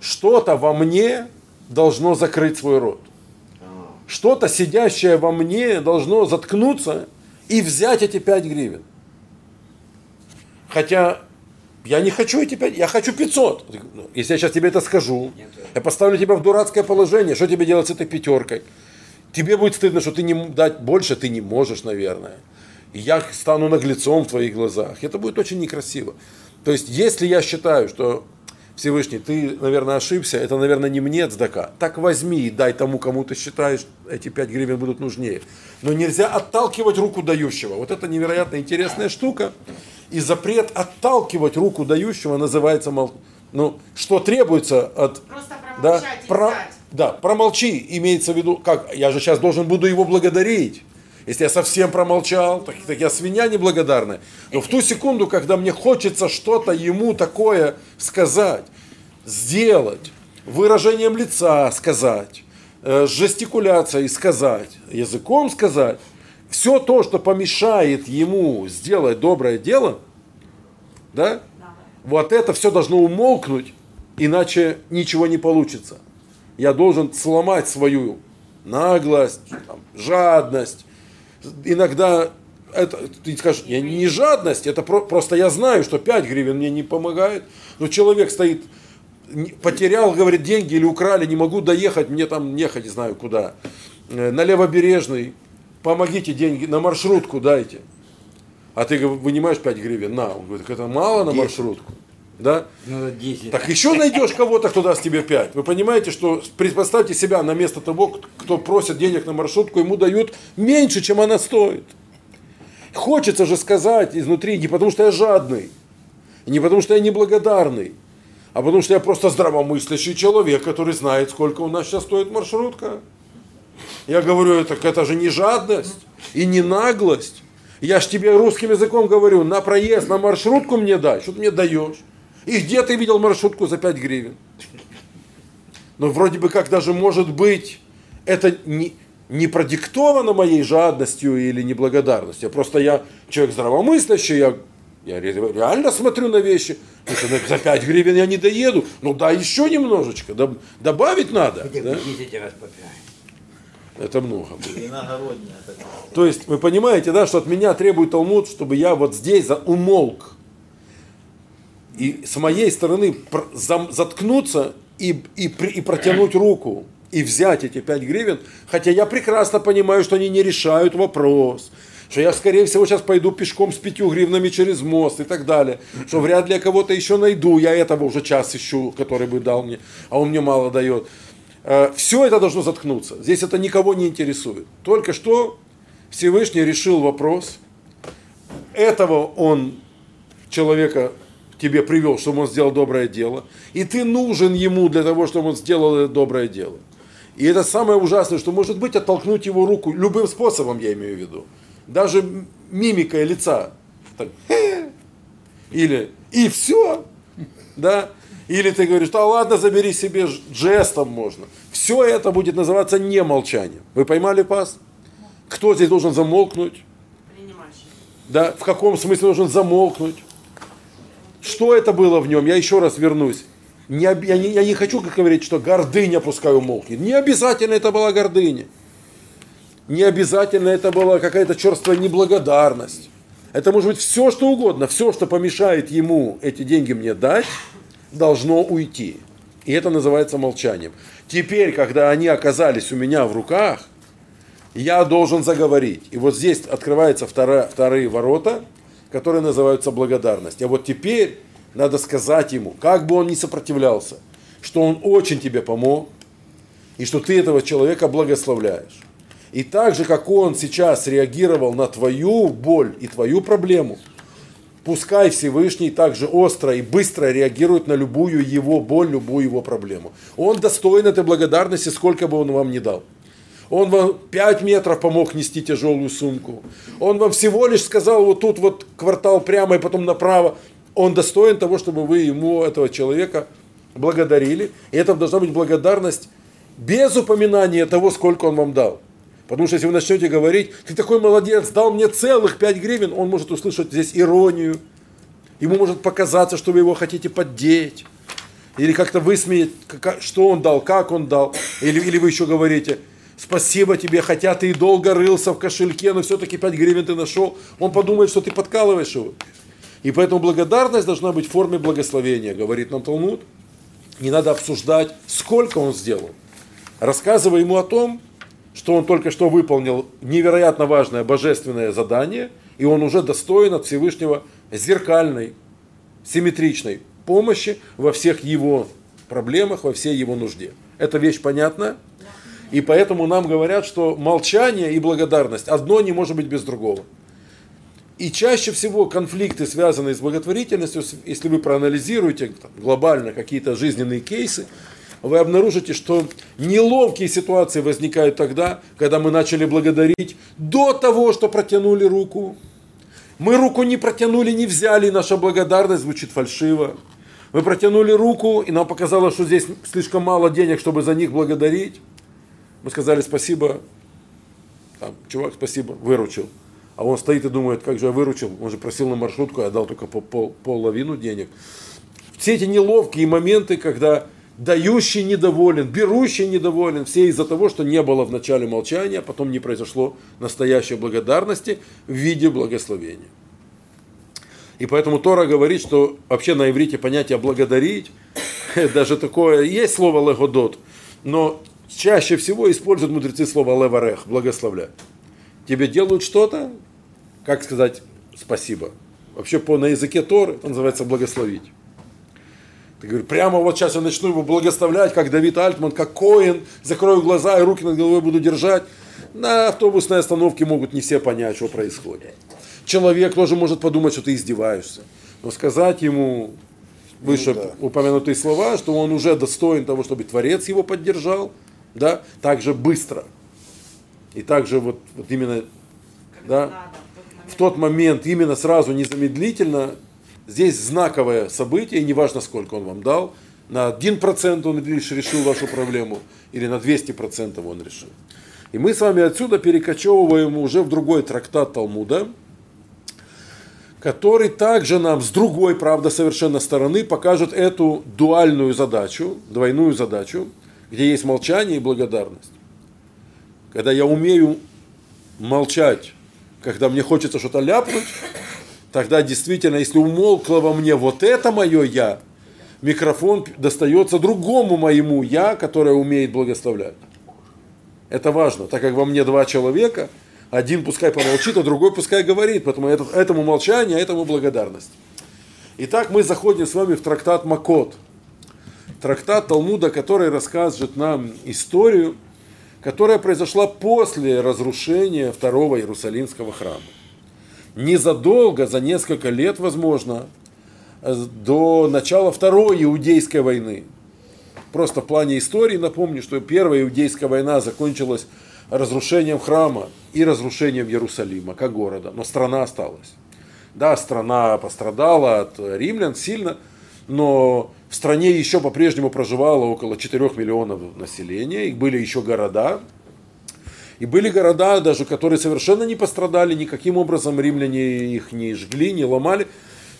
S1: что-то во мне должно закрыть свой рот. Что-то сидящее во мне должно заткнуться и взять эти 5 гривен. Хотя я не хочу эти 5, я хочу 500. Если я сейчас тебе это скажу, я поставлю тебя в дурацкое положение, что тебе делать с этой пятеркой? Тебе будет стыдно, что ты не дать больше, ты не можешь, наверное. И я стану наглецом в твоих глазах. Это будет очень некрасиво. То есть, если я считаю, что Всевышний, ты, наверное, ошибся, это, наверное, не мне цдака. Так возьми и дай тому, кому ты считаешь, эти 5 гривен будут нужнее. Но нельзя отталкивать руку дающего. Вот это невероятно интересная штука. И запрет отталкивать руку дающего называется, мол, ну, что требуется от...
S2: Просто промолчать
S1: да, про, да, промолчи, имеется в виду, как, я же сейчас должен буду его благодарить. Если я совсем промолчал, так, так я свинья неблагодарная. Но в ту секунду, когда мне хочется что-то ему такое сказать, сделать, выражением лица сказать, э, жестикуляцией сказать, языком сказать, все то, что помешает ему сделать доброе дело, да, вот это все должно умолкнуть, иначе ничего не получится. Я должен сломать свою наглость, там, жадность. Иногда это, ты скажешь, я не жадность, это про, просто я знаю, что 5 гривен мне не помогает. Но человек стоит, потерял, говорит, деньги или украли, не могу доехать, мне там ехать, не знаю куда. Э, На Левобережный, помогите деньги, на маршрутку дайте. А ты вынимаешь 5 гривен, на. Он говорит, это мало на маршрутку. Да?
S3: Надо 10.
S1: Так еще найдешь кого-то, кто даст тебе 5. Вы понимаете, что представьте себя на место того, кто просит денег на маршрутку, ему дают меньше, чем она стоит. Хочется же сказать изнутри, не потому что я жадный, не потому что я неблагодарный, а потому что я просто здравомыслящий человек, который знает, сколько у нас сейчас стоит маршрутка. Я говорю, так это же не жадность и не наглость. Я ж тебе русским языком говорю, на проезд, на маршрутку мне дай, что ты мне даешь. И где ты видел маршрутку за 5 гривен? Но вроде бы как даже может быть, это не, не продиктовано моей жадностью или неблагодарностью. Просто я человек здравомыслящий, я, я ре- реально смотрю на вещи. Это на- за 5 гривен я не доеду. Ну да, еще немножечко. доб- добавить надо.
S3: Хотя
S1: да?
S3: бы 10 раз по 5.
S1: Это много
S4: такая.
S1: То есть вы понимаете, да, что от меня требует Талмуд, чтобы я вот здесь за- умолк. И с моей стороны заткнуться и, и, и протянуть руку, и взять эти 5 гривен, хотя я прекрасно понимаю, что они не решают вопрос, что я, скорее всего, сейчас пойду пешком с 5 гривнами через мост и так далее, что вряд ли я кого-то еще найду, я этого уже час ищу, который бы дал мне, а он мне мало дает. Все это должно заткнуться. Здесь это никого не интересует. Только что Всевышний решил вопрос. Этого он человека тебе привел, чтобы он сделал доброе дело, и ты нужен ему для того, чтобы он сделал это доброе дело. И это самое ужасное, что может быть оттолкнуть его руку любым способом, я имею в виду. Даже мимикой лица. Так, или и все. Да? Или ты говоришь, да ладно, забери себе жестом можно. Все это будет называться не молчанием. Вы поймали пас? Кто здесь должен замолкнуть? Да, в каком смысле должен замолкнуть? Что это было в нем? Я еще раз вернусь. Не, я, не, я не хочу как говорить, что гордыня пускай умолкнет. Не обязательно это была гордыня. Не обязательно это была какая-то черствая неблагодарность. Это может быть все, что угодно. Все, что помешает ему эти деньги мне дать, должно уйти. И это называется молчанием. Теперь, когда они оказались у меня в руках, я должен заговорить. И вот здесь открываются вторая, вторые ворота, которые называются благодарность. А вот теперь надо сказать ему, как бы он ни сопротивлялся, что он очень тебе помог, и что ты этого человека благословляешь. И так же, как он сейчас реагировал на твою боль и твою проблему, пускай Всевышний также остро и быстро реагирует на любую его боль, любую его проблему. Он достоин этой благодарности, сколько бы он вам ни дал. Он вам 5 метров помог нести тяжелую сумку. Он вам всего лишь сказал вот тут вот квартал прямо и потом направо. Он достоин того, чтобы вы ему, этого человека, благодарили. И это должна быть благодарность без упоминания того, сколько он вам дал. Потому что если вы начнете говорить, ты такой молодец, дал мне целых 5 гривен, он может услышать здесь иронию. Ему может показаться, что вы его хотите поддеть. Или как-то высмеять, что он дал, как он дал. Или, или вы еще говорите, спасибо тебе, хотя ты и долго рылся в кошельке, но все-таки 5 гривен ты нашел, он подумает, что ты подкалываешь его. И поэтому благодарность должна быть в форме благословения, говорит нам Талмуд. Не надо обсуждать, сколько он сделал. Рассказывай ему о том, что он только что выполнил невероятно важное божественное задание, и он уже достоин от Всевышнего зеркальной, симметричной помощи во всех его проблемах, во всей его нужде. Эта вещь понятна? И поэтому нам говорят, что молчание и благодарность одно не может быть без другого. И чаще всего конфликты, связанные с благотворительностью, если вы проанализируете глобально какие-то жизненные кейсы, вы обнаружите, что неловкие ситуации возникают тогда, когда мы начали благодарить до того, что протянули руку. Мы руку не протянули, не взяли, и наша благодарность звучит фальшиво. Мы протянули руку, и нам показалось, что здесь слишком мало денег, чтобы за них благодарить. Мы сказали спасибо, там, чувак, спасибо, выручил. А он стоит и думает, как же я выручил, он же просил на маршрутку, я дал только пол, пол, половину денег. Все эти неловкие моменты, когда дающий недоволен, берущий недоволен, все из-за того, что не было в начале молчания, а потом не произошло настоящей благодарности в виде благословения. И поэтому Тора говорит, что вообще на иврите понятие благодарить, даже такое, есть слово легодот, но чаще всего используют мудрецы слово леварех, благословлять. Тебе делают что-то, как сказать спасибо. Вообще по, на языке Торы это называется благословить. Ты говоришь, прямо вот сейчас я начну его благословлять, как Давид Альтман, как Коин, закрою глаза и руки над головой буду держать. На автобусной остановке могут не все понять, что происходит. Человек тоже может подумать, что ты издеваешься. Но сказать ему выше ну, да. упомянутые слова, что он уже достоин того, чтобы Творец его поддержал, да, так же быстро. И также вот, вот именно да, в тот момент, именно сразу, незамедлительно, здесь знаковое событие, неважно сколько он вам дал, на 1% он лишь решил вашу проблему, или на 200% он решил. И мы с вами отсюда перекочевываем уже в другой трактат Талмуда, который также нам с другой, правда, совершенно стороны покажет эту дуальную задачу, двойную задачу, где есть молчание и благодарность. Когда я умею молчать, когда мне хочется что-то ляпнуть, тогда действительно, если умолкло во мне вот это мое я, микрофон достается другому моему я, которое умеет благословлять. Это важно, так как во мне два человека, один пускай помолчит, а другой пускай говорит, поэтому это, этому молчание, а этому благодарность. Итак, мы заходим с вами в трактат Макот – трактат Талмуда, который рассказывает нам историю, которая произошла после разрушения второго Иерусалимского храма. Незадолго, за несколько лет, возможно, до начала Второй Иудейской войны. Просто в плане истории напомню, что Первая Иудейская война закончилась разрушением храма и разрушением Иерусалима как города, но страна осталась. Да, страна пострадала от римлян сильно, но в стране еще по-прежнему проживало около 4 миллионов населения, и были еще города, и были города даже, которые совершенно не пострадали, никаким образом римляне их не жгли, не ломали.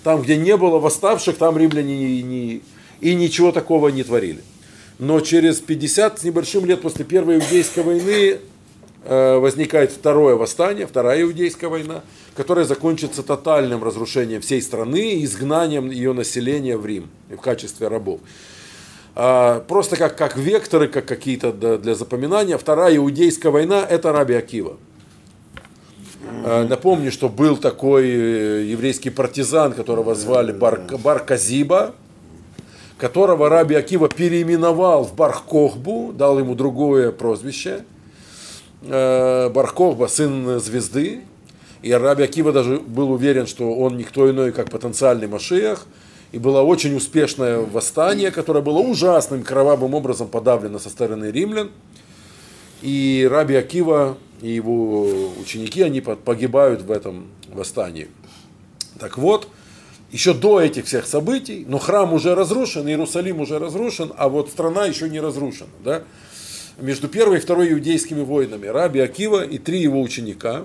S1: Там, где не было восставших, там римляне не, и ничего такого не творили. Но через 50 с небольшим лет после Первой Иудейской войны э, возникает второе восстание, вторая Иудейская война, которая закончится тотальным разрушением всей страны и изгнанием ее населения в Рим в качестве рабов. А, просто как, как векторы, как какие-то для запоминания. Вторая иудейская война – это Раби Акива. А, напомню, что был такой э, еврейский партизан, которого звали Бар, Бар Казиба, которого Раби Акива переименовал в Бархкохбу, дал ему другое прозвище. Э, Бархкохба – сын звезды. И Раби Акива даже был уверен, что он никто иной, как потенциальный Машиях – и было очень успешное восстание, которое было ужасным, кровавым образом подавлено со стороны римлян. И Раби Акива и его ученики, они погибают в этом восстании. Так вот, еще до этих всех событий, но храм уже разрушен, Иерусалим уже разрушен, а вот страна еще не разрушена. Да? Между первой и второй иудейскими войнами Раби Акива и три его ученика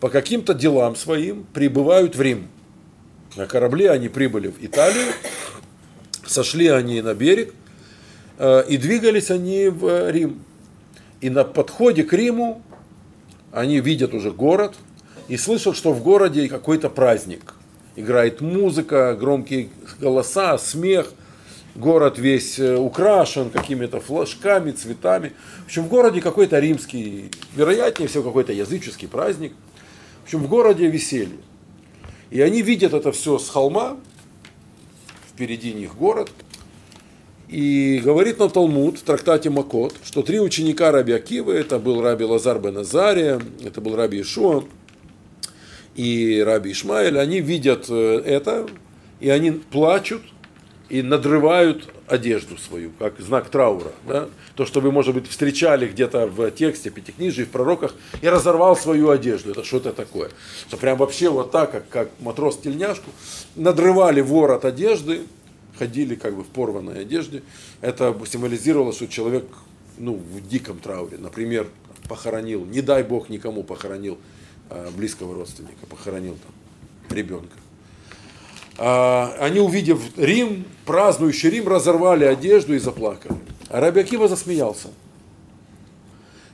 S1: по каким-то делам своим прибывают в Рим – на корабле они прибыли в Италию, сошли они на берег, э, и двигались они в Рим. И на подходе к Риму они видят уже город и слышат, что в городе какой-то праздник. Играет музыка, громкие голоса, смех. Город весь э, украшен какими-то флажками, цветами. В общем, в городе какой-то римский, вероятнее всего какой-то языческий праздник. В общем, в городе веселье. И они видят это все с холма, впереди них город. И говорит на Талмуд в трактате Макот, что три ученика Раби Акивы, это был Раби Лазар бен Азария, это был Раби Ишуа и Раби Ишмаэль, они видят э, это, и они плачут и надрывают одежду свою, как знак траура. Да? То, что вы, может быть, встречали где-то в тексте, пятикнижии, в пророках, и разорвал свою одежду. Это что-то такое. Что прям вообще вот так, как, как матрос тельняшку, надрывали ворот одежды, ходили как бы в порванной одежде. Это символизировало, что человек ну, в диком трауре. Например, похоронил, не дай бог никому похоронил а, близкого родственника, похоронил там ребенка. А, они, увидев Рим, празднующий Рим, разорвали одежду и заплакали. А Раби Акива засмеялся.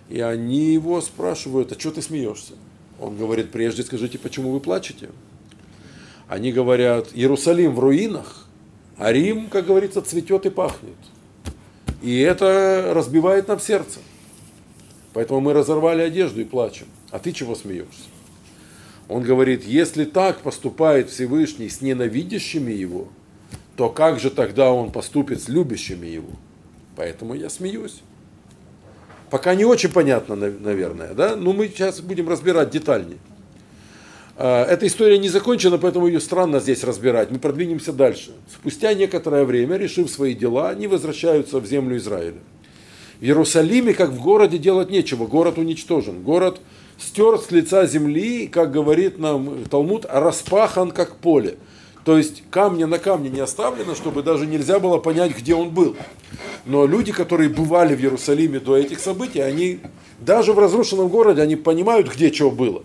S1: И они его спрашивают, а что ты смеешься? Он говорит, прежде скажите, почему вы плачете? Они говорят, Иерусалим в руинах, а Рим, как говорится, цветет и пахнет. И это разбивает нам сердце. Поэтому мы разорвали одежду и плачем. А ты чего смеешься? Он говорит, если так поступает Всевышний с ненавидящими его, то как же тогда он поступит с любящими его? Поэтому я смеюсь. Пока не очень понятно, наверное, да? Но мы сейчас будем разбирать детальнее. А, эта история не закончена, поэтому ее странно здесь разбирать. Мы продвинемся дальше. Спустя некоторое время, решив свои дела, они возвращаются в землю Израиля. В Иерусалиме, как в городе, делать нечего. Город уничтожен. Город стерт с лица земли, как говорит нам Талмуд, распахан как поле. То есть камня на камне не оставлено, чтобы даже нельзя было понять, где он был. Но люди, которые бывали в Иерусалиме до этих событий, они даже в разрушенном городе, они понимают, где что было.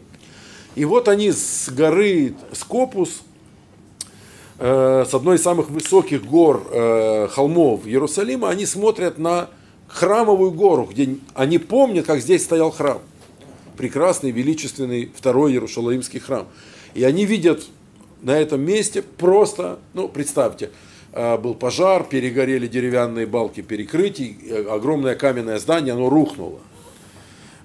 S1: И вот они с горы Скопус, э, с одной из самых высоких гор, э, холмов Иерусалима, они смотрят на храмовую гору, где они помнят, как здесь стоял храм прекрасный, величественный второй Иерусалимский храм. И они видят на этом месте просто, ну, представьте, а, был пожар, перегорели деревянные балки перекрытий, э, огромное каменное здание, оно рухнуло.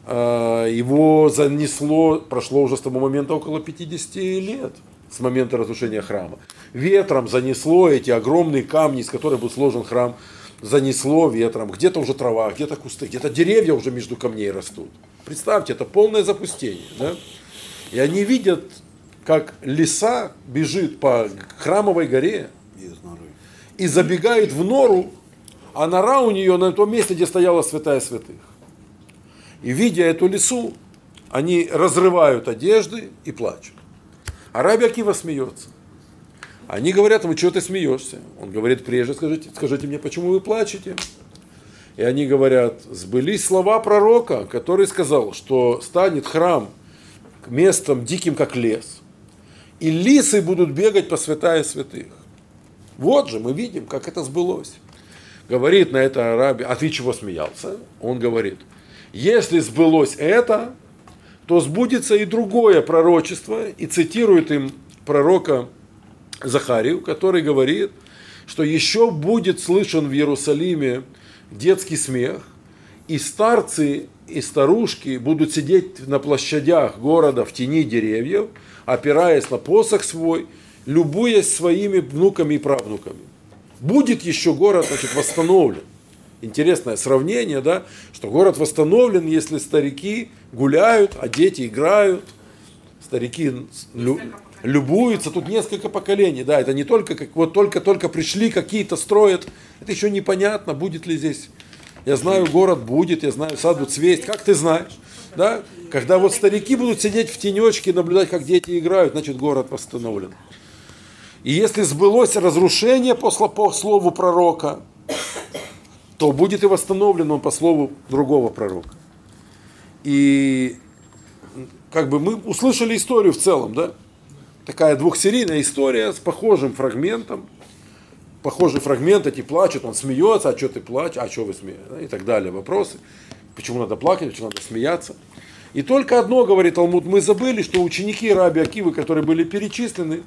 S1: А, его занесло, прошло уже с того момента около 50 лет, с момента разрушения храма. Ветром занесло эти огромные камни, из которых был сложен храм, занесло ветром. Где-то уже трава, где-то кусты, где-то деревья уже между камней растут. Представьте, это полное запустение. Да? И они видят как лиса бежит по храмовой горе и забегает в нору, а нора у нее на том месте, где стояла святая святых. И видя эту лису, они разрывают одежды и плачут. А Раби Акива смеется. Они говорят ему, что ты смеешься? Он говорит, прежде скажите, скажите мне, почему вы плачете? И они говорят, сбылись слова пророка, который сказал, что станет храм местом диким, как лес. И лисы будут бегать по святая святых. Вот же мы видим, как это сбылось. Говорит на это Раби, а ты чего смеялся? Он говорит, если сбылось это, то сбудется и другое пророчество, и цитирует им пророка Захарию, который говорит, что еще будет слышен в Иерусалиме детский смех, и старцы и старушки будут сидеть на площадях города в тени деревьев, опираясь на посох свой, любуясь своими внуками и правнуками. Будет еще город значит, восстановлен интересное сравнение, да, что город восстановлен, если старики гуляют, а дети играют, старики лю, любуются, тут несколько поколений, да, это не только, как вот только-только пришли, какие-то строят, это еще непонятно, будет ли здесь, я знаю, город будет, я знаю, сад будет цвесть, как ты знаешь, да, когда вот старики будут сидеть в тенечке, наблюдать, как дети играют, значит, город восстановлен. И если сбылось разрушение по слову пророка, то будет и восстановлен он по слову другого пророка. И как бы мы услышали историю в целом, да? Такая двухсерийная история с похожим фрагментом. Похожий фрагмент, эти плачут, он смеется, а что ты плачешь, а что вы смеетесь, да? и так далее. Вопросы, почему надо плакать, почему надо смеяться. И только одно, говорит Талмуд, мы забыли, что ученики Раби Акивы, которые были перечислены,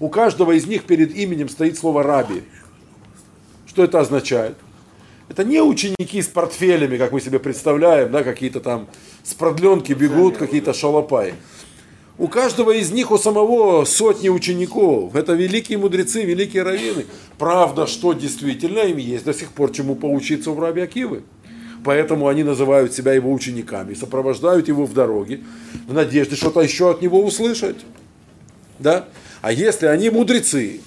S1: у каждого из них перед именем стоит слово Раби. Что это означает? Это не ученики с портфелями, как мы себе представляем, да, какие-то там с продленки бегут, какие-то шалопаи. У каждого из них, у самого сотни учеников. Это великие мудрецы, великие раввины. Правда, что действительно им есть до сих пор чему поучиться у Раби Акивы. Поэтому они называют себя его учениками, сопровождают его в дороге, в надежде что-то еще от него услышать. Да? А если они мудрецы,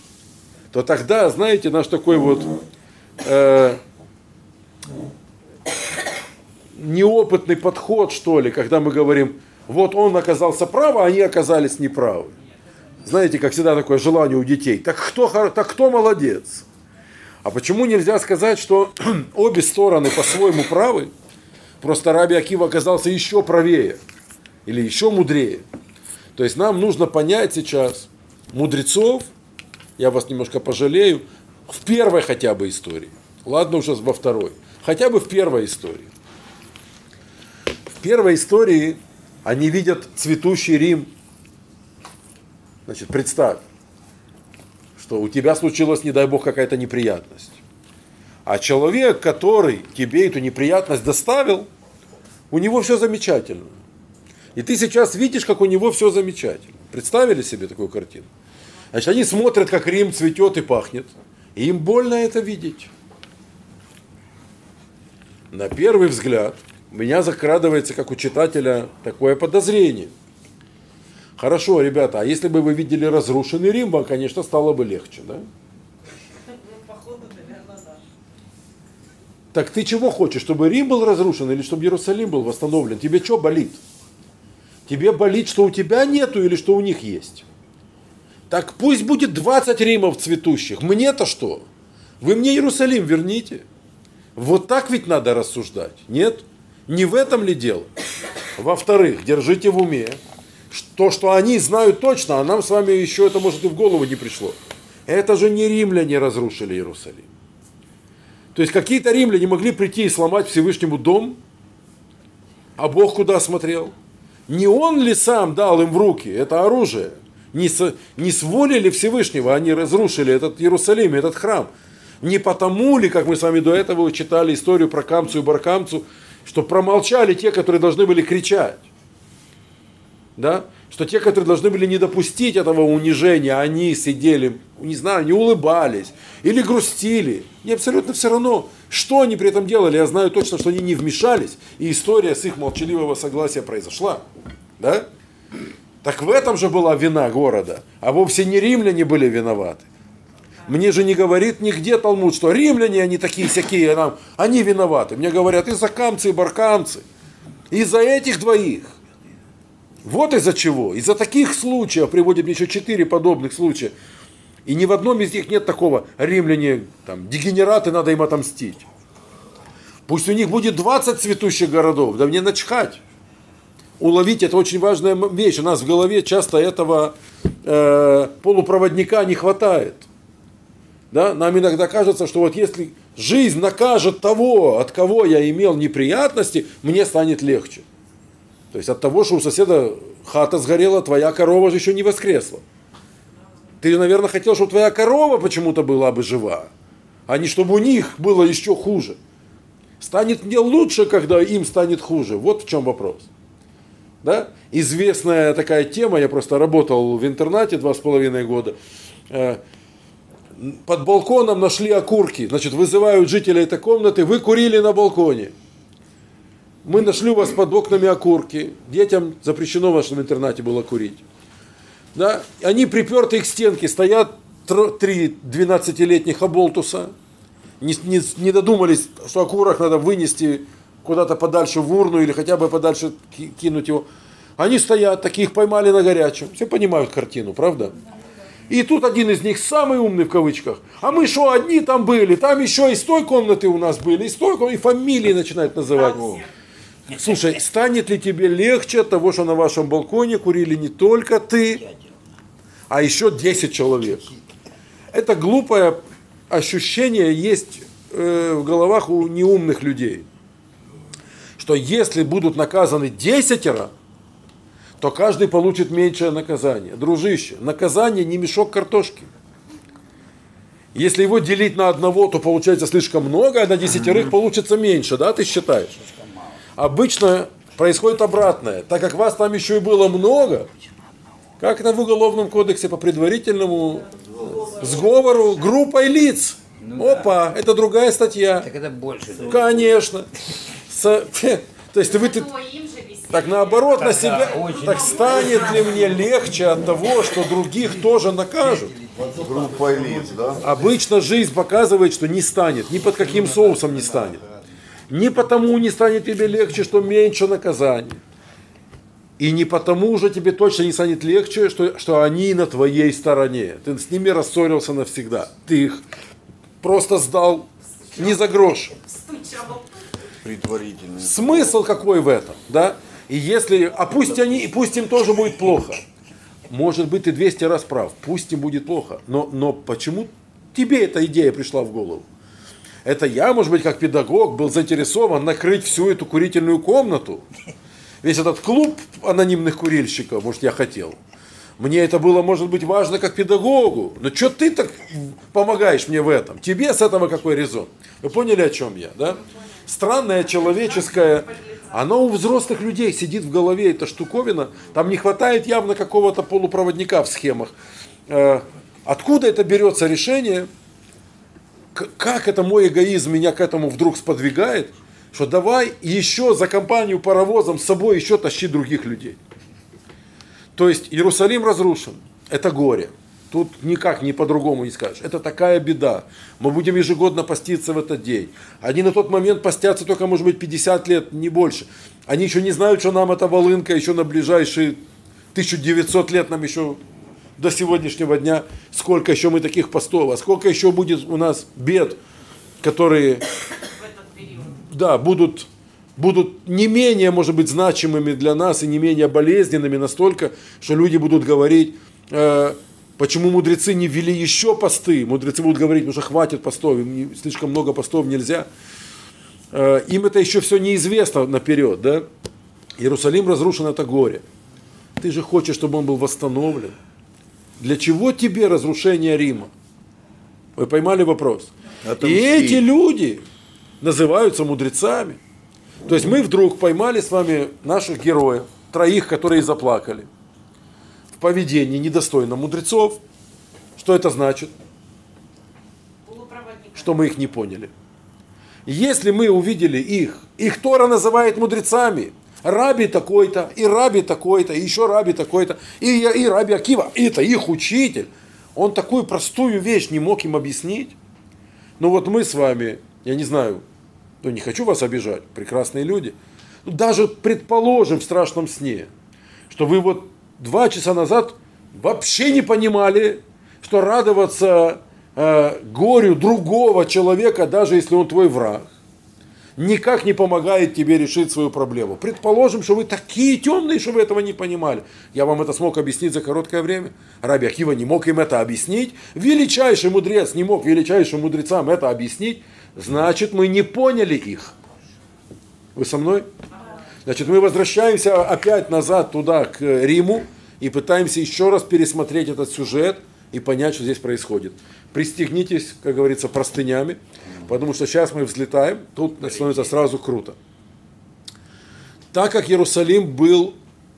S1: то тогда, знаете, наш такой вот э, неопытный подход, что ли, когда мы говорим, вот он оказался прав, а они оказались неправы. Знаете, как всегда такое желание у детей. Так кто, так кто молодец? А почему нельзя сказать, что обе стороны по-своему правы? Просто Раби Акива оказался еще правее или еще мудрее. То есть нам нужно понять сейчас мудрецов, я вас немножко пожалею, в первой хотя бы истории. Ладно, уже во второй. Хотя бы в первой истории. В первой истории они видят цветущий Рим. Значит, представь, что у тебя случилась, не дай бог, какая-то неприятность. А человек, который тебе эту неприятность доставил, у него все замечательно. И ты сейчас видишь, как у него все замечательно. Представили себе такую картину? Значит, они смотрят, как Рим цветет и пахнет. И им больно это видеть на первый взгляд у меня закрадывается, как у читателя, такое подозрение. Хорошо, ребята, а если бы вы видели разрушенный Рим, вам, конечно, стало бы легче, да? Так ты чего хочешь, чтобы Рим был разрушен или чтобы Иерусалим был восстановлен? Тебе что болит? Тебе болит, что у тебя нету или что у них есть? Так пусть будет 20 Римов цветущих. Мне-то что? Вы мне Иерусалим верните. Вот так ведь надо рассуждать. Нет? Не в этом ли дело? Во-вторых, держите в уме, то, что они знают точно, а нам с вами еще это, может, и в голову не пришло. Это же не римляне разрушили Иерусалим. То есть какие-то римляне могли прийти и сломать Всевышнему дом, а Бог куда смотрел? Не он ли сам дал им в руки это оружие? Не с, не с Всевышнего они разрушили этот Иерусалим, этот храм? Не потому ли, как мы с вами до этого читали историю про Камцу и Баркамцу, что промолчали те, которые должны были кричать? Да? Что те, которые должны были не допустить этого унижения, они сидели, не знаю, не улыбались или грустили. И абсолютно все равно, что они при этом делали. Я знаю точно, что они не вмешались, и история с их молчаливого согласия произошла. Да? Так в этом же была вина города, а вовсе не римляне были виноваты. Мне же не говорит нигде Талмуд, что римляне, они такие всякие, нам, они виноваты. Мне говорят и закамцы, и баркамцы. Из-за этих двоих. Вот из-за чего. Из-за таких случаев, приводит еще четыре подобных случая. И ни в одном из них нет такого, римляне, там, дегенераты, надо им отомстить. Пусть у них будет 20 цветущих городов, да мне начхать. Уловить это очень важная вещь. У нас в голове часто этого э, полупроводника не хватает. Да? Нам иногда кажется, что вот если жизнь накажет того, от кого я имел неприятности, мне станет легче. То есть от того, что у соседа хата сгорела, твоя корова же еще не воскресла. Ты, наверное, хотел, чтобы твоя корова почему-то была бы жива, а не чтобы у них было еще хуже. Станет мне лучше, когда им станет хуже. Вот в чем вопрос. Да? Известная такая тема, я просто работал в интернате два с половиной года. Под балконом нашли окурки. Значит, вызывают жителей этой комнаты, вы курили на балконе. Мы нашли у вас под окнами окурки. Детям запрещено в вашем интернате было курить. Да? Они приперты к стенке, стоят три 12-летних оболтуса. Не, не, не додумались, что окурок надо вынести куда-то подальше в урну или хотя бы подальше кинуть его. Они стоят, таких поймали на горячем. Все понимают картину, правда? И тут один из них, самый умный в кавычках, а мы что, одни там были, там еще из той комнаты у нас были, из той комнаты, и фамилии начинают называть. Слушай, станет ли тебе легче от того, что на вашем балконе курили не только ты, а еще 10 человек? Это глупое ощущение есть э, в головах у неумных людей, что если будут наказаны десятеро, то каждый получит меньшее наказание. Дружище, наказание не мешок картошки. Если его делить на одного, то получается слишком много, а на десятерых получится меньше, да, ты считаешь? Обычно происходит обратное. Так как вас там еще и было много, как это в Уголовном кодексе по предварительному сговору группой лиц. Ну, Опа, да. это другая статья.
S2: Так это больше.
S1: Конечно. То есть вы, ты, так наоборот Тогда на себя, так станет ли мне легче от того, что других тоже накажут?
S3: Группа лиц, да?
S1: Обычно жизнь показывает, что не станет, ни под каким соусом не станет. Не потому не станет тебе легче, что меньше наказания. И не потому уже тебе точно не станет легче, что, что они на твоей стороне. Ты с ними рассорился навсегда. Ты их просто сдал не за грош.
S3: Предварительно.
S1: Смысл какой в этом, да? И если, а пусть они, и пусть им тоже будет плохо. Может быть, ты 200 раз прав, пусть им будет плохо. Но, но почему тебе эта идея пришла в голову? Это я, может быть, как педагог, был заинтересован накрыть всю эту курительную комнату. Весь этот клуб анонимных курильщиков, может, я хотел. Мне это было, может быть, важно как педагогу. Но что ты так помогаешь мне в этом? Тебе с этого какой резон? Вы поняли, о чем я, да? Странная человеческая оно у взрослых людей сидит в голове, эта штуковина. Там не хватает явно какого-то полупроводника в схемах. Э, откуда это берется решение? Как это мой эгоизм меня к этому вдруг сподвигает? Что давай еще за компанию паровозом с собой еще тащи других людей. То есть Иерусалим разрушен. Это горе. Тут никак не по-другому не скажешь. Это такая беда. Мы будем ежегодно поститься в этот день. Они на тот момент постятся только, может быть, 50 лет, не больше. Они еще не знают, что нам эта волынка еще на ближайшие 1900 лет нам еще до сегодняшнего дня, сколько еще мы таких постов, а сколько еще будет у нас бед, которые да, будут, будут не менее, может быть, значимыми для нас и не менее болезненными настолько, что люди будут говорить, э, Почему мудрецы не ввели еще посты? Мудрецы будут говорить, уже хватит постов, слишком много постов нельзя. Э, им это еще все неизвестно наперед, да? Иерусалим разрушен, это горе. Ты же хочешь, чтобы он был восстановлен. Для чего тебе разрушение Рима? Вы поймали вопрос? Отомстить. И эти люди называются мудрецами. То есть мы вдруг поймали с вами наших героев, троих, которые заплакали поведении недостойно мудрецов. Что это значит? Что мы их не поняли. Если мы увидели их, их Тора называет мудрецами, Раби такой-то, и раби такой-то, и еще раби такой-то, и, и раби Акива, это их учитель. Он такую простую вещь не мог им объяснить. Ну вот мы с вами, я не знаю, ну не хочу вас обижать, прекрасные люди, ну, даже предположим в страшном сне, что вы вот два часа назад вообще не понимали, что радоваться э, горю другого человека, даже если он твой враг, никак не помогает тебе решить свою проблему. Предположим, что вы такие темные, что вы этого не понимали. Я вам это смог объяснить за короткое время. Раби Акива не мог им это объяснить. Величайший мудрец не мог величайшим мудрецам это объяснить. Значит, мы не поняли их. Вы со мной? Значит, мы возвращаемся опять назад туда, к Риму, и пытаемся еще раз пересмотреть этот сюжет и понять, что здесь происходит. Пристегнитесь, как говорится, простынями, потому что сейчас мы взлетаем, тут становится сразу круто. Так как Иерусалим был,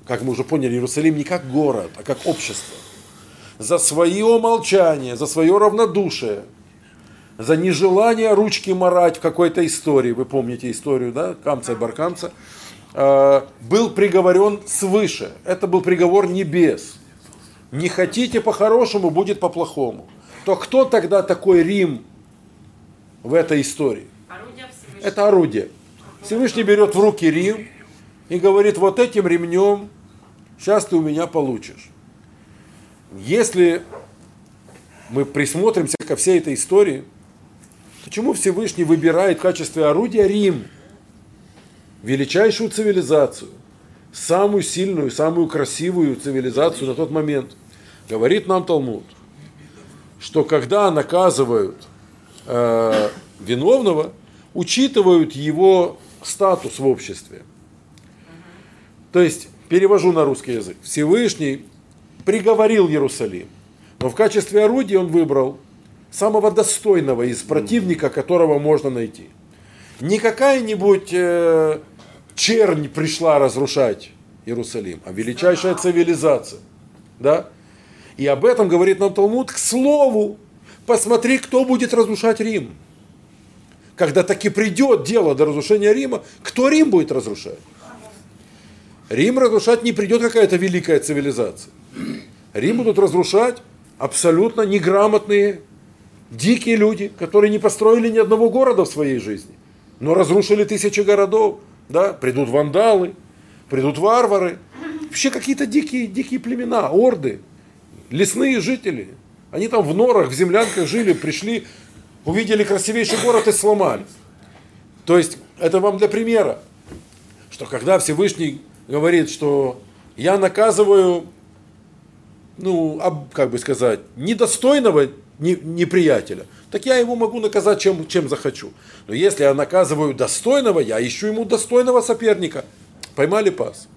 S1: как мы уже поняли, Иерусалим не как город, а как общество, за свое молчание, за свое равнодушие, за нежелание ручки марать в какой-то истории, вы помните историю, да, Камца и Баркамца, был приговорен свыше. Это был приговор небес. Не хотите по-хорошему, будет по-плохому. То кто тогда такой Рим в этой истории? Это орудие. Всевышний берет в руки Рим и говорит, вот этим ремнем сейчас ты у меня получишь. Если мы присмотримся ко всей этой истории, Почему Всевышний выбирает в качестве орудия Рим, величайшую цивилизацию, самую сильную, самую красивую цивилизацию на тот момент? Говорит нам Талмуд, что когда наказывают э, виновного, учитывают его статус в обществе. То есть, перевожу на русский язык, Всевышний приговорил Иерусалим, но в качестве орудия он выбрал самого достойного из противника, которого можно найти. Не какая-нибудь э, чернь пришла разрушать Иерусалим, а величайшая цивилизация. Да? И об этом говорит нам Талмуд. К слову, посмотри, кто будет разрушать Рим. Когда таки придет дело до разрушения Рима, кто Рим будет разрушать? Рим разрушать не придет какая-то великая цивилизация. Рим будут разрушать абсолютно неграмотные дикие люди, которые не построили ни одного города в своей жизни, но разрушили тысячи городов. Да? Придут вандалы, придут варвары, вообще какие-то дикие, дикие племена, орды, лесные жители. Они там в норах, в землянках жили, пришли, увидели красивейший город и сломали. То есть это вам для примера, что когда Всевышний говорит, что я наказываю, ну, как бы сказать, недостойного неприятеля, так я его могу наказать чем, чем захочу. Но если я наказываю достойного, я ищу ему достойного соперника. Поймали пас?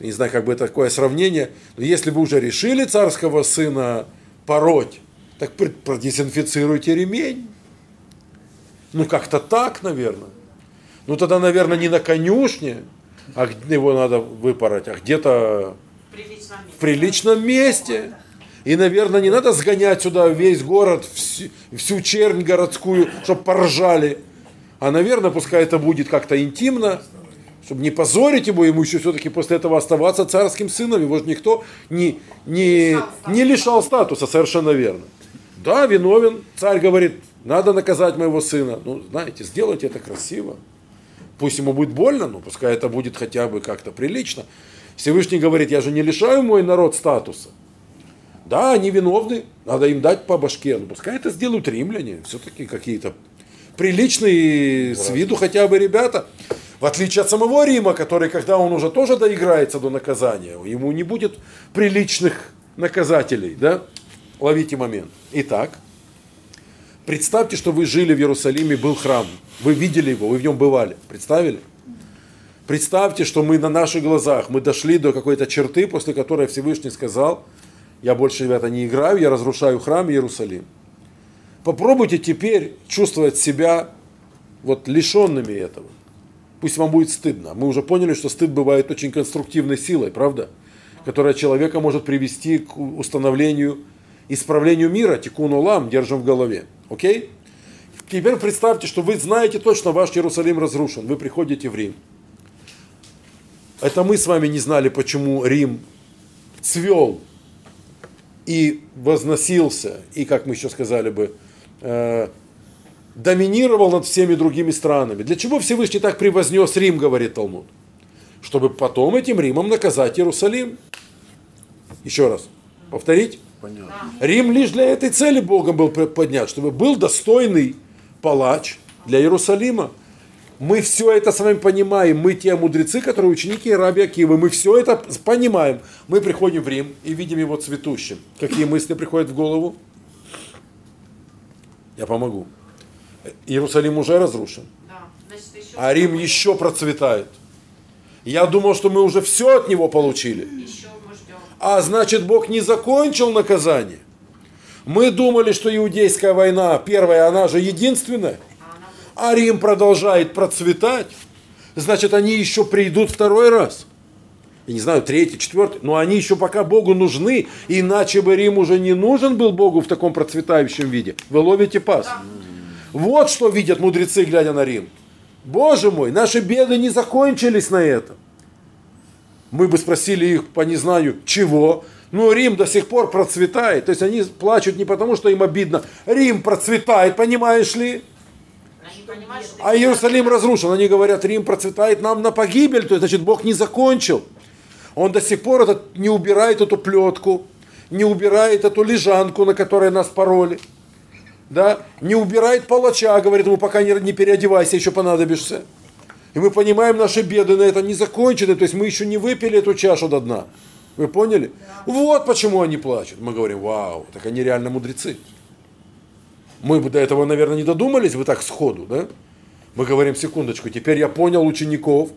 S1: Не знаю, как бы это такое сравнение. Но если вы уже решили царского сына пороть, так продезинфицируйте ремень. Ну, как-то так, наверное. Ну, тогда, наверное, не на конюшне, а его надо выпороть, а где-то в приличном месте. И, наверное, не надо сгонять сюда весь город, всю, всю чернь городскую, чтобы поржали. А, наверное, пускай это будет как-то интимно, чтобы не позорить его, ему еще все-таки после этого оставаться царским сыном. Его же никто не, не, не лишал статуса, совершенно верно. Да, виновен. Царь говорит, надо наказать моего сына. Ну, знаете, сделайте это красиво. Пусть ему будет больно, но пускай это будет хотя бы как-то прилично. Всевышний говорит, я же не лишаю мой народ статуса. Да, они виновны, надо им дать по башке. Ну, пускай это сделают римляне, все-таки какие-то приличные с виду хотя бы ребята. В отличие от самого Рима, который, когда он уже тоже доиграется до наказания, ему не будет приличных наказателей, да? Ловите момент. Итак, представьте, что вы жили в Иерусалиме, был храм, вы видели его, вы в нем бывали, представили? Представьте, что мы на наших глазах, мы дошли до какой-то черты, после которой Всевышний сказал – я больше, ребята, не играю, я разрушаю храм Иерусалим. Попробуйте теперь чувствовать себя вот лишенными этого. Пусть вам будет стыдно. Мы уже поняли, что стыд бывает очень конструктивной силой, правда? Которая человека может привести к установлению, исправлению мира, тикуну лам, держим в голове. Окей? Теперь представьте, что вы знаете точно, ваш Иерусалим разрушен. Вы приходите в Рим. Это мы с вами не знали, почему Рим цвел и возносился, и, как мы еще сказали бы, э, доминировал над всеми другими странами. Для чего Всевышний так превознес Рим, говорит Талмуд? Чтобы потом этим Римом наказать Иерусалим. Еще раз. Повторить?
S3: Понятно.
S1: Рим лишь для этой цели Богом был поднят, чтобы был достойный палач для Иерусалима. Мы все это с вами понимаем. Мы те мудрецы, которые ученики Раби Акивы. Мы все это понимаем. Мы приходим в Рим и видим его цветущим. Какие мысли приходят в голову? Я помогу. Иерусалим уже разрушен.
S2: Да, значит, еще
S1: А Рим еще процветает. Я думал, что мы уже все от него получили.
S2: Еще мы ждем.
S1: А значит, Бог не закончил наказание. Мы думали, что иудейская война, первая, она же единственная.
S2: А
S1: Рим продолжает процветать. Значит, они еще придут второй раз. Я не знаю, третий, четвертый. Но они еще пока Богу нужны. Иначе бы Рим уже не нужен был Богу в таком процветающем виде. Вы ловите пас. Вот что видят мудрецы, глядя на Рим. Боже мой, наши беды не закончились на этом. Мы бы спросили их по не знаю чего. Но Рим до сих пор процветает. То есть они плачут не потому, что им обидно. Рим процветает, понимаешь ли?
S2: Они понимают, что
S1: А Иерусалим разрушен. Они говорят, Рим процветает нам на погибель. То есть, значит, Бог не закончил. Он до сих пор этот, не убирает эту плетку, не убирает эту лежанку, на которой нас пороли. Да? Не убирает палача, говорит ему, пока не, не переодевайся, еще понадобишься. И мы понимаем, наши беды на это не закончены, то есть мы еще не выпили эту чашу до дна. Вы поняли? Вот почему они плачут. Мы говорим, вау, так они реально мудрецы. Мы бы до этого, наверное, не додумались бы так сходу, да? Мы говорим, секундочку, теперь я понял учеников,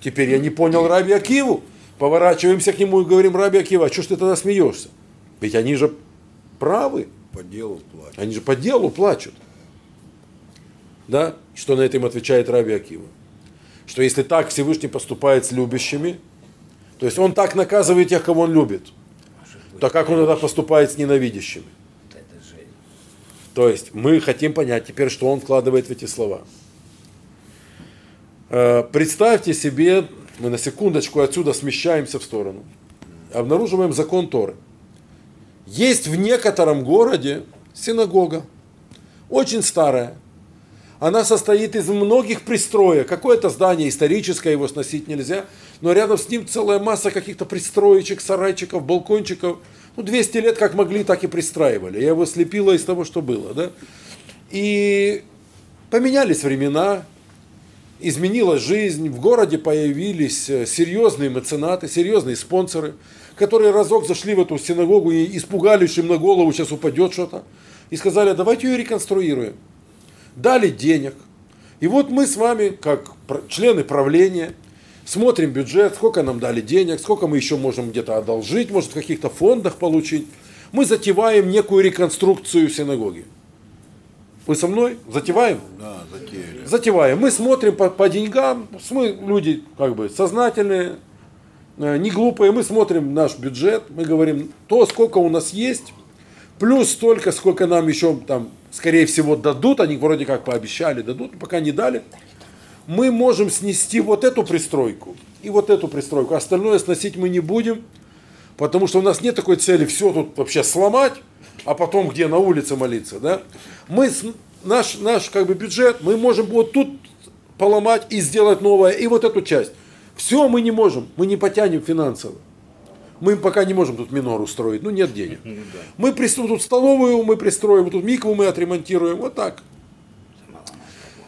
S1: теперь я не понял Раби Акиву. Поворачиваемся к нему и говорим, Раби Акива, а что ж ты тогда смеешься? Ведь они же правы,
S3: По делу платят.
S1: они же по делу плачут. Да? Что на это им отвечает Раби Акива? Что если так Всевышний поступает с любящими, то есть он так наказывает тех, кого он любит, то как он тогда поступает с ненавидящими? То есть мы хотим понять теперь, что он вкладывает в эти слова. Э, Представьте себе, мы на секундочку отсюда смещаемся в сторону, обнаруживаем закон Торы. Есть в некотором городе синагога, очень старая. Она состоит из многих пристроек. Какое-то здание историческое, его сносить нельзя, но рядом с ним целая масса каких-то пристроечек, сарайчиков, балкончиков. Ну, 200 лет как могли, так и пристраивали. Я его слепила из того, что было. Да? И поменялись времена, изменилась жизнь, в городе появились э, серьезные меценаты, серьезные спонсоры, которые разок зашли в эту синагогу и испугались, что им на голову сейчас упадет что-то, и сказали, давайте ее реконструируем. Дали денег. И вот мы с вами, как члены правления, смотрим бюджет, сколько нам дали денег, сколько мы еще можем где-то одолжить, может в каких-то фондах получить. Мы затеваем некую реконструкцию синагоги. Вы со мной? Затеваем?
S3: Да, затеяли.
S1: затеваем. Мы смотрим по, по деньгам, мы люди как бы сознательные, э, не глупые, мы смотрим наш бюджет, мы говорим то, сколько у нас есть, плюс столько, сколько нам еще там, скорее всего, дадут, они вроде как пообещали, дадут, пока не дали, мы можем снести вот эту пристройку и вот эту пристройку, остальное сносить мы не будем, потому что у нас нет такой цели все тут вообще сломать, а потом где на улице молиться, да? Мы наш наш как бы бюджет, мы можем вот тут поломать и сделать новое, и вот эту часть. Все мы не можем, мы не потянем финансово. Мы пока не можем тут минор устроить, ну нет денег. Мы пристроим тут столовую, мы пристроим, тут микву мы отремонтируем, вот так.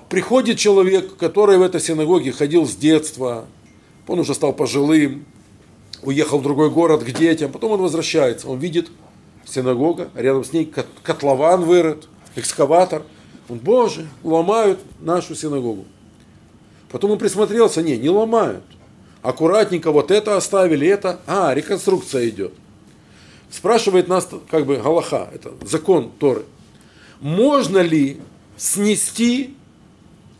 S1: Приходит человек, который в этой синагоге ходил с детства, он уже стал пожилым, уехал в другой город к детям, потом он возвращается, он видит синагога, рядом с ней кот- котлован вырыт, экскаватор. Он, боже, ломают нашу синагогу. Потом он присмотрелся, не, не ломают. Аккуратненько вот это оставили, это, а, реконструкция идет. Спрашивает нас, как бы, Галаха, это закон Торы. Можно ли снести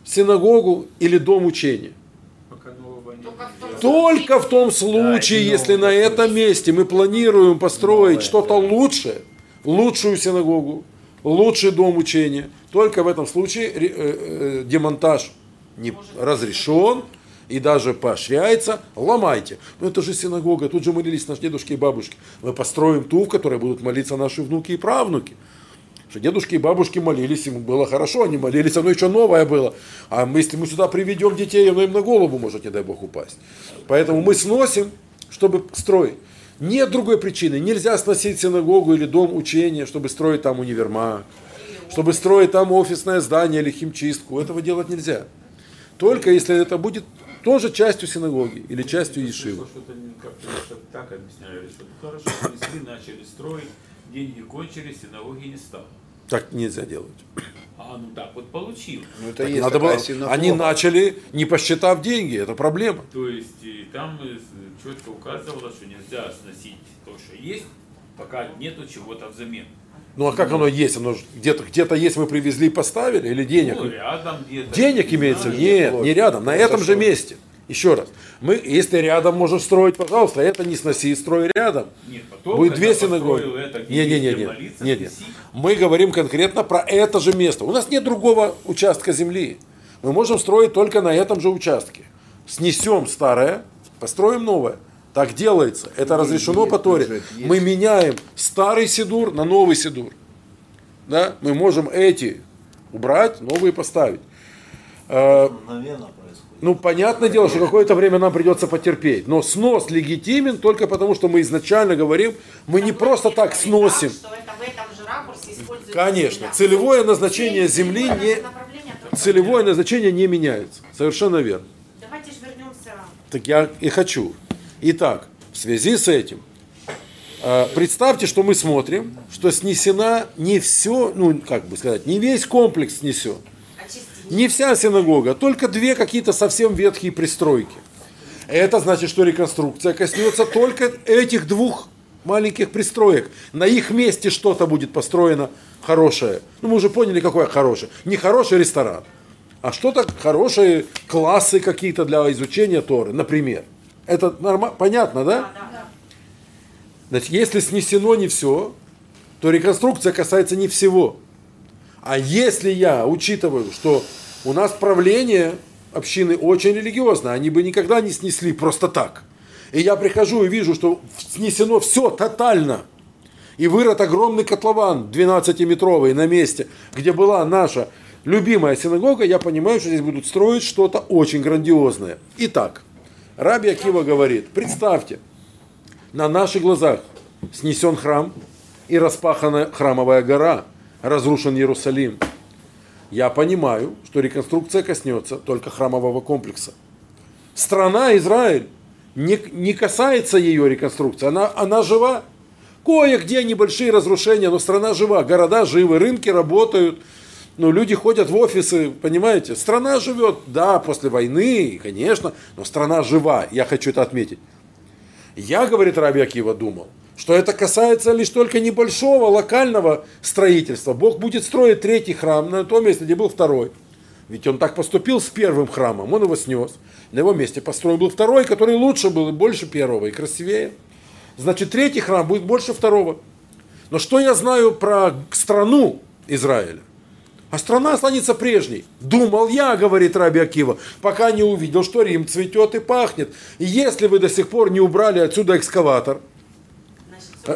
S1: синагогу или дом учения?
S2: Только в том
S1: случае, если на этом месте мы планируем построить что-то лучшее, лучшую синагогу, лучший дом учения, только в этом случае э, э, демонтаж не разрешен, и даже поощряется, ломайте. Но это же синагога, тут же молились наши дедушки и бабушки. Мы построим ту, в которой будут молиться наши внуки и правнуки. Что дедушки и бабушки молились, им было хорошо, они молились, оно еще новое было. А мы, если мы сюда приведем детей, оно им на голову может, не дай бог, упасть. Поэтому мы сносим, чтобы строить. Нет другой причины. Нельзя сносить синагогу или дом учения, чтобы строить там универмаг, чтобы строить там офисное здание или химчистку. Этого делать нельзя. Только если это будет тоже частью синагоги или частью Ешивы.
S4: Что-то они как-то так объясняли, что ну, хорошо, если начали строить, деньги кончились, синагоги не стало.
S1: Так нельзя делать.
S4: А, ну так вот получилось.
S3: Ну, это
S1: Так
S3: есть
S1: надо было, они начали, не посчитав деньги, это проблема.
S4: То есть и там э, четко указывало, что нельзя сносить то, что есть, пока нету чего-то взамен.
S1: Ну а как оно есть? Оно где-то где есть, мы привезли и поставили, или денег?
S4: Ну, рядом где-то.
S1: Денег
S4: не
S1: имеется?
S4: знаю.
S1: Нет,
S3: вот.
S1: не рядом, на
S3: Вот
S1: этом
S3: за
S1: же
S3: что.
S1: месте. Еще раз. Мы, если рядом можешь строить, пожалуйста, это не сноси, строй рядом.
S4: Нет, потом,
S1: Будет две синагоги. Не, не,
S4: есть
S1: не, не, не, не. Мы говорим конкретно про это же место. У нас нет другого участка земли. Мы можем строить только на этом же участке. Снесем старое, построим новое. Так делается. Это разрешено
S3: есть
S1: по Торе.
S3: бюджет, есть.
S1: Мы меняем старый сидур на новый сидур. Да? Мы можем эти убрать, новые поставить. Э,
S5: Мгновенно.
S1: Ну, понятное дело, что какое-то время нам придется потерпеть. Но снос легитимен только потому, что мы изначально говорим, мы не просто так сносим. Конечно. Целевое назначение земли не, целевое назначение не меняется. Совершенно верно.
S2: Давайте же вернемся.
S1: Так я и хочу. Итак, в связи с этим, э, представьте, что мы смотрим, что снесена не все, ну, как бы сказать, не весь комплекс снесен. Не вся синагога, только две какие-то совсем ветхие пристройки. Это значит, что реконструкция коснется только этих двух маленьких пристроек. На их месте что-то будет построено хорошее. Ну, мы уже поняли, какое хорошее. Не хороший ресторан, а что-то хорошие классы какие-то для изучения Торы, например. Это норма- понятно, да?
S2: Да, да, да.
S1: Значит, если снесено не все, то реконструкция касается не всего. А если я учитываю, что у нас правление общины очень религиозное, они бы никогда не снесли просто так. И я прихожу и вижу, что снесено все тотально. И вырод огромный котлован 12-метровый на месте, где была наша любимая синагога, я понимаю, что здесь будут строить что-то очень грандиозное. Итак, Раби Акива говорит, представьте, на наших глазах снесен храм и распахана храмовая гора, разрушен Иерусалим. Я понимаю, что реконструкция коснется только храмового комплекса. Страна Израиль не, не касается ее реконструкции, она, она жива. Кое-где небольшие разрушения, но страна жива, города живы, рынки работают, ну, люди ходят в офисы, понимаете? Страна живет, да, после войны, конечно, но страна жива, я хочу это отметить. Я, говорит Раби Акива, думал, что это касается лишь только небольшого локального строительства. Бог будет строить третий храм на том месте, где был второй. Ведь он так поступил с первым храмом, он его снес. На его месте построен был второй, который лучше был и больше первого, и красивее. Значит, третий храм будет больше второго. Но что я знаю про страну Израиля? А страна останется прежней. Думал я, говорит Раби Акива, пока не увидел, что Рим цветет и пахнет. И если вы до сих пор не убрали отсюда экскаватор,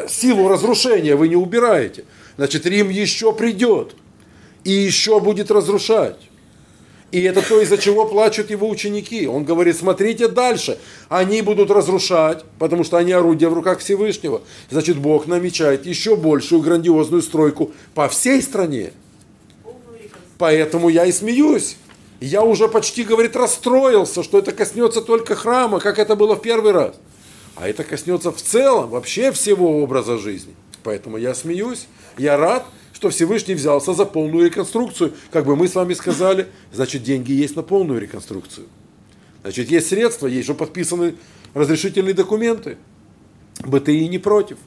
S1: силу разрушения вы не убираете, значит Рим еще придет и еще будет разрушать. И это то, из-за чего плачут его ученики. Он говорит, смотрите дальше. Они будут разрушать, потому что они орудия в руках Всевышнего. Значит, Бог намечает еще большую грандиозную стройку по всей стране. Поэтому я и смеюсь. Я уже почти, говорит, расстроился, что это коснется только храма, как это было в первый раз. А это коснется в целом, вообще всего образа жизни. Поэтому я смеюсь, я рад, что Всевышний взялся за полную реконструкцию. Как бы мы с вами сказали, значит, деньги есть на полную реконструкцию. Значит, есть средства, есть же подписаны разрешительные документы. БТИ не против.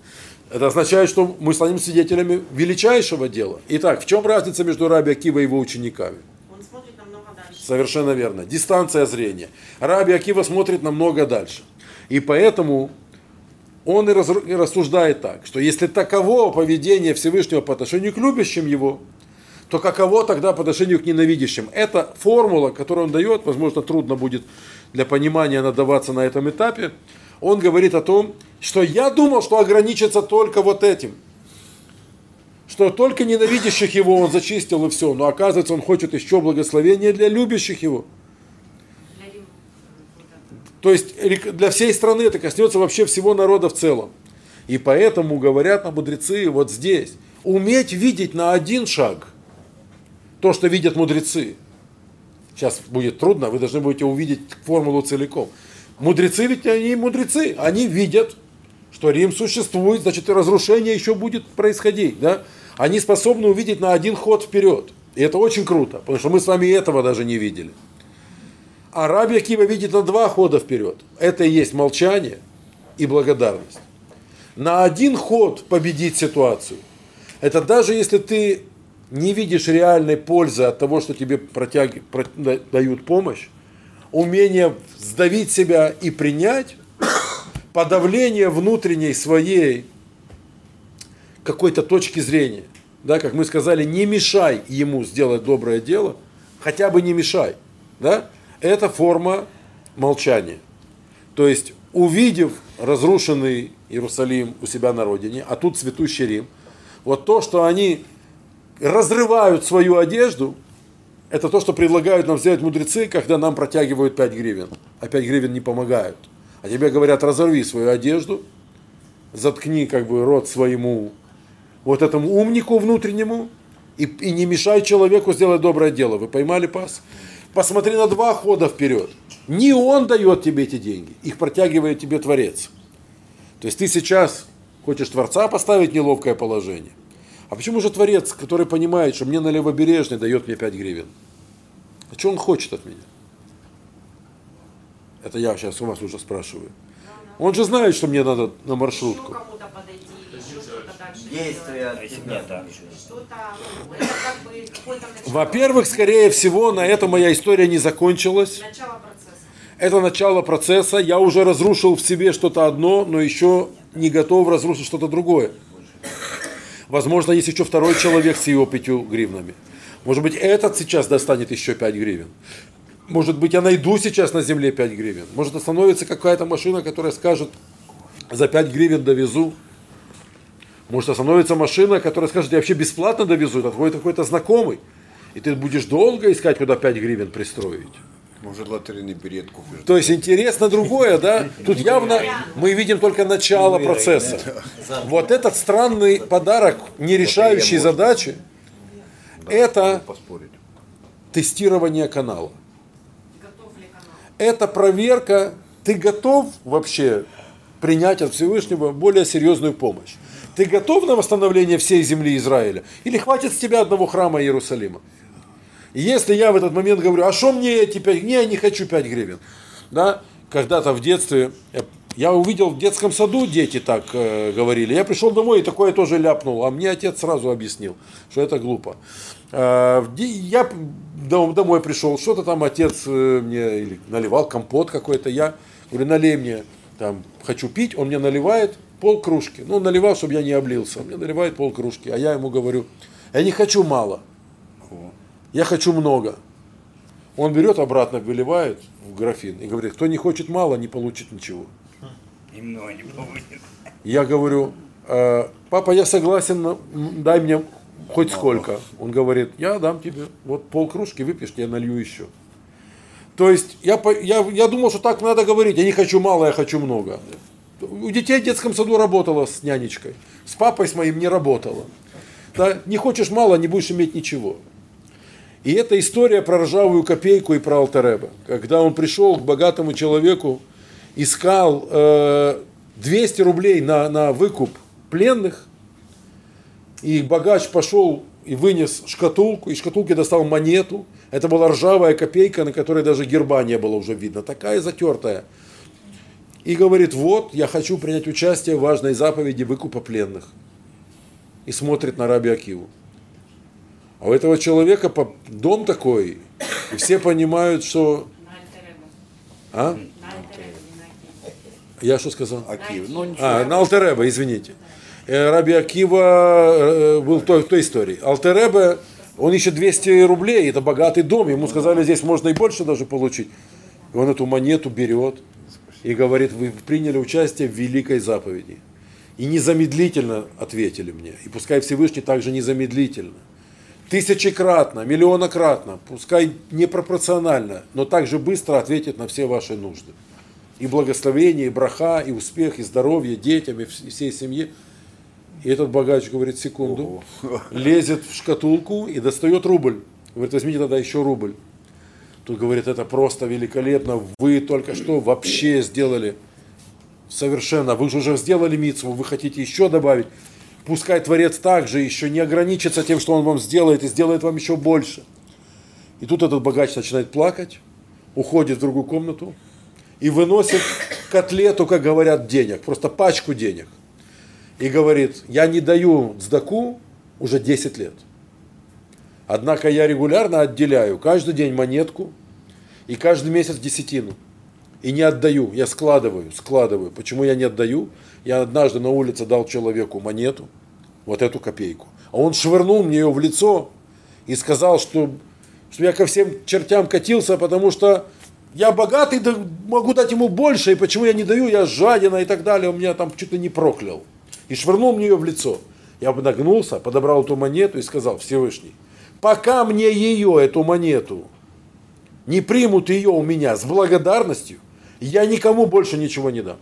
S1: Это означает, что мы станем свидетелями величайшего дела. Итак, в чем разница между Раби Акива и его учениками?
S2: Он смотрит намного дальше.
S1: Совершенно верно. Дистанция зрения. Раби Акива смотрит намного дальше. И поэтому он и рассуждает так, что если таково поведение Всевышнего по отношению к любящим его, то каково тогда по отношению к ненавидящим? Это формула, которую он дает, возможно, трудно будет для понимания надаваться на этом этапе, он говорит о том, что я думал, что ограничится только вот этим. Что только ненавидящих его он зачистил и все. Но оказывается, он хочет еще благословения для любящих его.
S2: Для Рим, вот это.
S1: То есть для всей страны это коснется вообще всего народа в целом. И поэтому говорят нам мудрецы вот здесь, уметь видеть на один шаг то, что видят мудрецы. Сейчас будет трудно, вы должны будете увидеть формулу целиком. Мудрецы ведь они мудрецы, они видят, что Рим существует, значит и разрушение еще будет происходить. Да? Они способны увидеть на один ход вперед. И это очень круто, потому что мы с вами этого даже не видели. А Раби Акива видит на два хода вперед. Это и есть молчание и благодарность. На один ход победить ситуацию. Это даже если ты не видишь реальной пользы от того, что тебе протяги- про- да- дают помощь, умение сдавить себя и принять, подавление внутренней своей какой-то точки зрения. Да, как мы сказали, не мешай ему сделать доброе дело, хотя бы не мешай. Да? Это форма молчания. То есть, увидев разрушенный Иерусалим у себя на родине, а тут цветущий Рим, вот то, что они разрывают свою одежду, это то, что предлагают нам сделать мудрецы, когда нам протягивают 5 гривен. А 5 гривен не помогают. А тебе говорят, разорви свою одежду, заткни как бы рот своему вот этому умнику внутреннему и, и не мешай человеку сделать доброе дело. Вы поймали пас? Посмотри на два хода вперед. Не он дает тебе эти деньги, их протягивает тебе Творец. То есть ты сейчас хочешь Творца поставить неловкое положение. А почему же Творец, который понимает, что мне на левобережной дает мне 5 гривен? А что он хочет от меня? Это я сейчас у вас уже спрашиваю. Он же знает, что мне надо на маршрутку.
S2: кому-то подойти, еще что-то дальше
S5: Действия от
S2: сделать.
S5: тебя.
S2: Что-то, ну.
S1: Во-первых, скорее всего, на этом моя история не закончилась.
S2: Начало процесса.
S1: Это начало процесса. Я уже разрушил в себе что-то одно, но еще не готов разрушить что-то другое. Возможно, есть еще второй человек с его пятью гривнами. Может быть, этот сейчас достанет еще 5 гривен. Может быть, я найду сейчас на земле 5 гривен. Может, остановится какая-то машина, которая скажет, за 5 гривен довезу. Может, остановится машина, которая скажет, я вообще бесплатно довезу. Это твой какой-то знакомый. И ты будешь долго искать, куда 5 гривен пристроить.
S3: Может, лотерейный билет купишь.
S1: То есть интересно другое, да? Тут явно мы видим только начало процесса. Вот этот странный подарок, не решающий задачи, это тестирование канала.
S2: Готов ли канал?
S1: Это проверка, ты готов вообще принять от Всевышнего более серьезную помощь? Ты готов на восстановление всей земли Израиля? Или хватит с тебя одного храма Иерусалима? И если я в этот момент говорю, а что мне эти 5 Не, я не хочу 5 гривен. Да? Когда-то в детстве, я- увидел в детском саду, дети так э, говорили. Я пришел домой и такое тоже ляпнул. А мне отец сразу объяснил, что это глупо. Э, я дом- домой пришел, что-то там отец э, мне наливал компот какой-то. Я говорю, налей мне, там, хочу пить. Он мне наливает пол кружки. Ну, наливал, чтобы я не облился. Мне наливает пол кружки. А я ему говорю, я не хочу мало. Я хочу много. Он берет обратно, выливает в графин и говорит, кто не хочет мало, не получит ничего.
S5: И много не будет.
S1: Я говорю, «Э, папа, я согласен, дай мне хоть сколько. Он говорит, я дам тебе, вот пол кружки выпьешь, я налью еще. То есть я, я, я думал, что так надо говорить, я не хочу мало, я хочу много. У детей в детском саду работала с нянечкой, с папой с моим не работала. Да, не хочешь мало, не будешь иметь ничего. И это история про ржавую копейку и про Алтереба. Когда он пришел к богатому человеку, искал э, 200 рублей на, на выкуп пленных, и богач пошел и вынес шкатулку, из шкатулки достал монету. Это была ржавая копейка, на которой даже герба не было уже видно, такая затертая. И говорит, вот, я хочу принять участие в важной заповеди выкупа пленных. И смотрит на Раби Акиву. А у этого человека дом такой, и все понимают, что... А? Я что сказал?
S3: Акив. Ну, ничего.
S1: А, на Алтереба, извините. Э, Раби Акива э, был в той, в той истории. Алтереба, он ищет 200 рублей, это богатый дом, ему сказали, здесь можно и больше даже получить. И он эту монету берет и говорит, вы приняли участие в великой заповеди. И незамедлительно ответили мне. И пускай Всевышний также незамедлительно. Тысячекратно, миллионократно, пускай непропорционально, но также быстро ответит на все ваши нужды. И благословение, и браха, и успех, и здоровье детям, и вс- и всей семье. И этот богач говорит, секунду, лезет в шкатулку и достает рубль. Говорит, возьмите тогда еще рубль. Тут говорит, это просто великолепно, вы только что вообще сделали совершенно, вы же уже сделали митцву, вы хотите еще добавить. Пускай Творец также еще не ограничится тем, что он вам сделает, и сделает вам еще больше. И тут этот богач начинает плакать, уходит в другую комнату и выносит котлету, как говорят, денег, просто пачку денег. И говорит, я не даю сдаку уже 10 лет. Однако я регулярно отделяю каждый день монетку и каждый месяц десятину. И не отдаю, я складываю, складываю. Почему я не отдаю? Я однажды на улице дал человеку монету, вот эту копейку. А он швырнул мне ее в лицо и сказал, что, что я ко всем чертям катился, потому что я богатый, да могу дать ему больше, и почему я не даю, я жадина и так далее. Он меня там ли не проклял. И швырнул мне ее в лицо. Я нагнулся, подобрал эту монету и сказал, Всевышний, пока мне ее, эту монету, не примут ее у меня с благодарностью, я никому больше ничего не дам.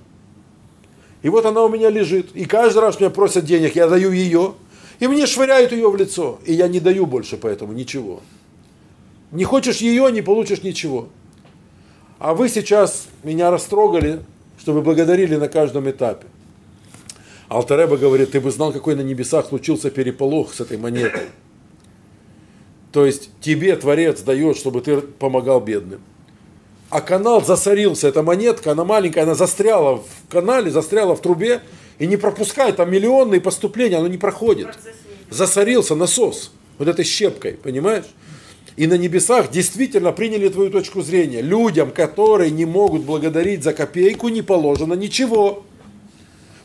S1: И вот она у меня лежит. И каждый раз меня просят денег, я даю ее. И мне швыряют ее в лицо. И я не даю больше поэтому ничего. Не хочешь ее, не получишь ничего. А вы сейчас меня растрогали, чтобы благодарили на каждом этапе. Алтареба говорит, ты бы знал, какой на небесах случился переполох с этой монетой. То есть тебе Творец дает, чтобы ты помогал бедным. А канал засорился, эта монетка, она маленькая, она застряла в канале, застряла в трубе и не пропускает, там миллионные поступления, оно не проходит. Засорился насос вот этой щепкой, понимаешь? И на небесах действительно приняли твою точку зрения. Людям, которые не могут благодарить за копейку, не положено ничего.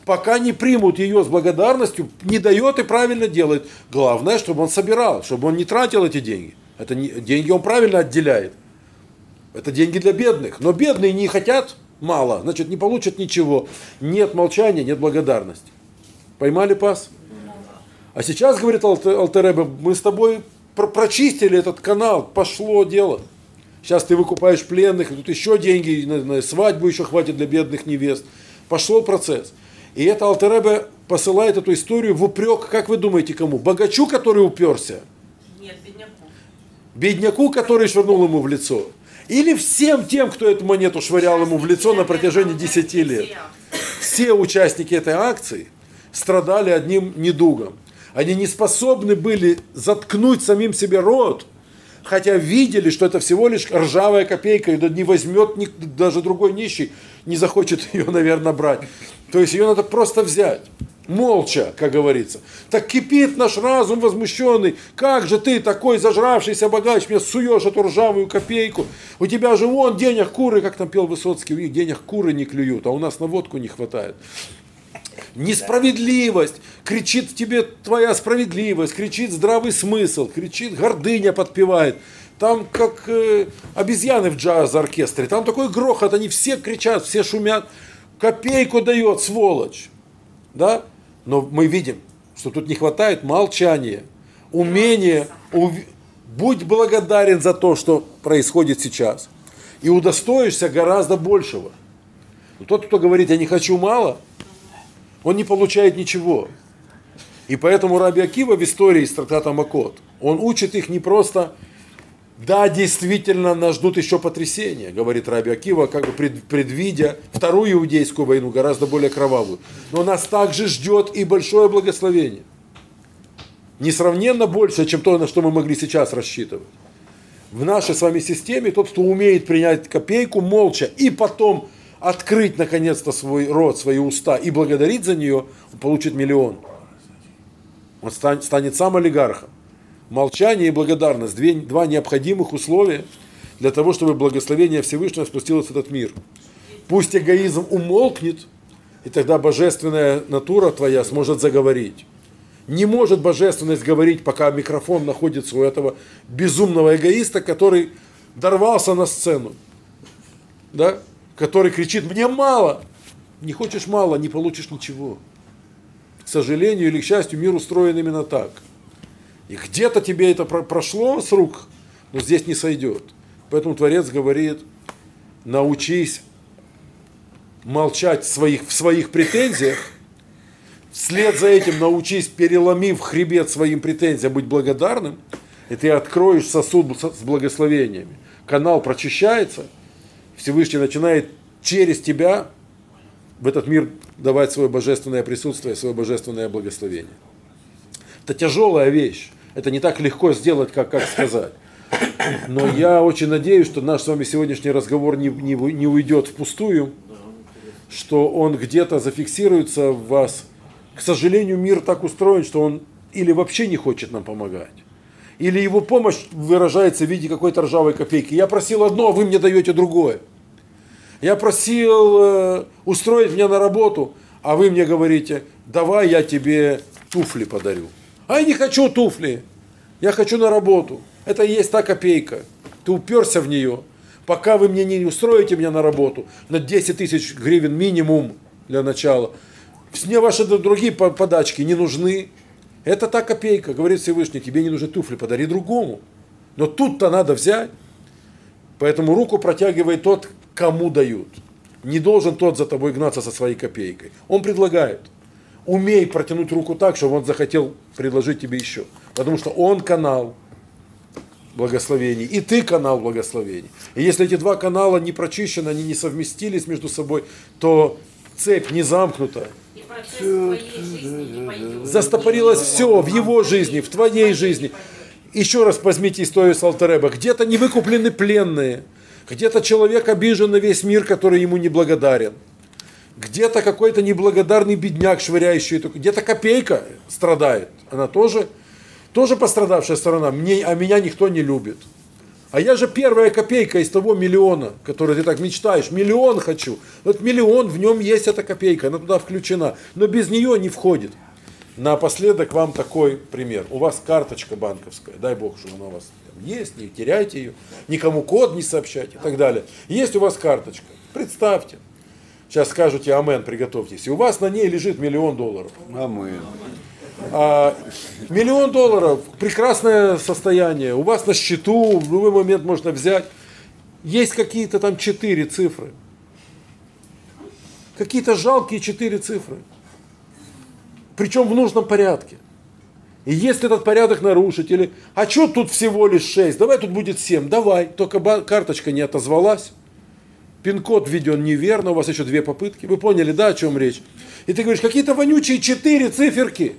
S1: Пока не примут ее с благодарностью, не дает и правильно делает. Главное, чтобы он собирал, чтобы он не тратил эти деньги. Это не, деньги он правильно отделяет. Это деньги для бедных. Но бедные не хотят мало, значит, не получат ничего. Нет молчания, нет благодарности. Поймали пас? А сейчас, говорит Алте- Алтеребе, мы с тобой про- прочистили этот канал, пошло дело. Сейчас ты выкупаешь пленных, тут еще деньги, на свадьбу еще хватит для бедных невест. Пошел процесс. И это Алтеребе посылает эту историю в упрек, как вы думаете, кому? Богачу, который уперся?
S2: Нет, бедняку.
S1: бедняку, который швырнул ему в лицо, или всем тем, кто эту монету швырял ему в лицо на протяжении 10 лет. Все участники этой акции страдали одним недугом. Они не способны были заткнуть самим себе рот, хотя видели, что это всего лишь ржавая копейка, и да не возьмет даже другой нищий, не захочет ее, наверное, брать. То есть ее надо просто взять. Молча, как говорится. Так кипит наш разум возмущенный. Как же ты такой зажравшийся богач, мне суешь эту ржавую копейку. У тебя же вон денег куры, как там пел Высоцкий, у них денег куры не клюют, а у нас на водку не хватает. Несправедливость, кричит тебе твоя справедливость, кричит здравый смысл, кричит гордыня подпевает. Там как э, обезьяны в джаз-оркестре, там такой грохот, они все кричат, все шумят, копейку дает, сволочь. Да? Но мы видим, что тут не хватает молчания, умения, ув- будь благодарен за то, что происходит сейчас, и удостоишься гораздо большего. Но тот, кто говорит, я не хочу мало, он не получает ничего. И поэтому Раби Акива в истории из трактата Макот, он учит их не просто, да, действительно, нас ждут еще потрясения, говорит Раби Акива, как бы пред- предвидя вторую иудейскую войну, гораздо более кровавую. Но нас также ждет и большое благословение. Несравненно больше, чем то, на что мы могли сейчас рассчитывать. В нашей с вами системе тот, кто умеет принять копейку молча и потом открыть наконец-то свой рот, свои уста и благодарить за нее, он получит миллион. Он стан- станет сам олигархом. Молчание и благодарность – два необходимых условия для того, чтобы благословение Всевышнего спустилось в этот мир. Пусть эгоизм умолкнет, и тогда божественная натура твоя сможет заговорить. Не может божественность говорить, пока микрофон находится у этого безумного эгоиста, который дорвался на сцену. да, который кричит, мне мало. Не хочешь мало, не получишь ничего. К сожалению или к счастью, мир устроен именно так. И где-то тебе это про- прошло с рук, но здесь не сойдет. Поэтому Творец говорит, научись молчать в своих, в своих претензиях, вслед за этим научись, переломив хребет своим претензиям, быть благодарным, и ты откроешь сосуд с благословениями. Канал прочищается, Всевышний начинает через тебя в этот мир давать свое божественное присутствие, свое божественное благословение. Это тяжелая вещь. Это не так легко сделать, как, как сказать. Но я очень надеюсь, что наш с вами сегодняшний разговор не, не, не уйдет впустую, что он где-то зафиксируется в вас. К сожалению, мир так устроен, что он или вообще не хочет нам помогать, или его помощь выражается в виде какой-то ржавой копейки. Я просил одно, а вы мне даете другое. Я просил э, устроить меня на работу, а вы мне говорите, давай я тебе туфли подарю. А я не хочу туфли, я хочу на работу. Это и есть та копейка. Ты уперся в нее. Пока вы мне не устроите меня на работу на 10 тысяч гривен минимум для начала, мне ваши другие по- подачки не нужны. Это та копейка, говорит Всевышний, тебе не нужны туфли, подари другому. Но тут-то надо взять. Поэтому руку протягивает тот, кому дают. Не должен тот за тобой гнаться со своей копейкой. Он предлагает. Умей протянуть руку так, чтобы он захотел предложить тебе еще. Потому что он канал благословений, и ты канал благословений. И если эти два канала не прочищены, они не совместились между собой, то цепь не замкнута. Застопорилось все в его жизни, в твоей жизни. Еще раз возьмите историю с Алтареба. Где-то не выкуплены пленные, где-то человек обижен на весь мир, который ему не благодарен. Где-то какой-то неблагодарный бедняк, швыряющий, где-то копейка страдает. Она тоже, тоже пострадавшая сторона. Мне, а меня никто не любит. А я же первая копейка из того миллиона, который ты так мечтаешь. Миллион хочу. Вот миллион, в нем есть эта копейка, она туда включена. Но без нее не входит. Напоследок вам такой пример. У вас карточка банковская, дай бог, что она у вас есть, не теряйте ее, никому код не сообщайте и так далее. Есть у вас карточка, представьте. Сейчас скажете амен, приготовьтесь. И у вас на ней лежит миллион долларов.
S3: Амин.
S1: А, миллион долларов, прекрасное состояние. У вас на счету в любой момент можно взять. Есть какие-то там четыре цифры. Какие-то жалкие четыре цифры. Причем в нужном порядке. И если этот порядок нарушить, или, а что тут всего лишь 6, давай тут будет 7, давай, только карточка не отозвалась, пин-код введен неверно, у вас еще две попытки, вы поняли, да, о чем речь? И ты говоришь, какие-то вонючие четыре циферки,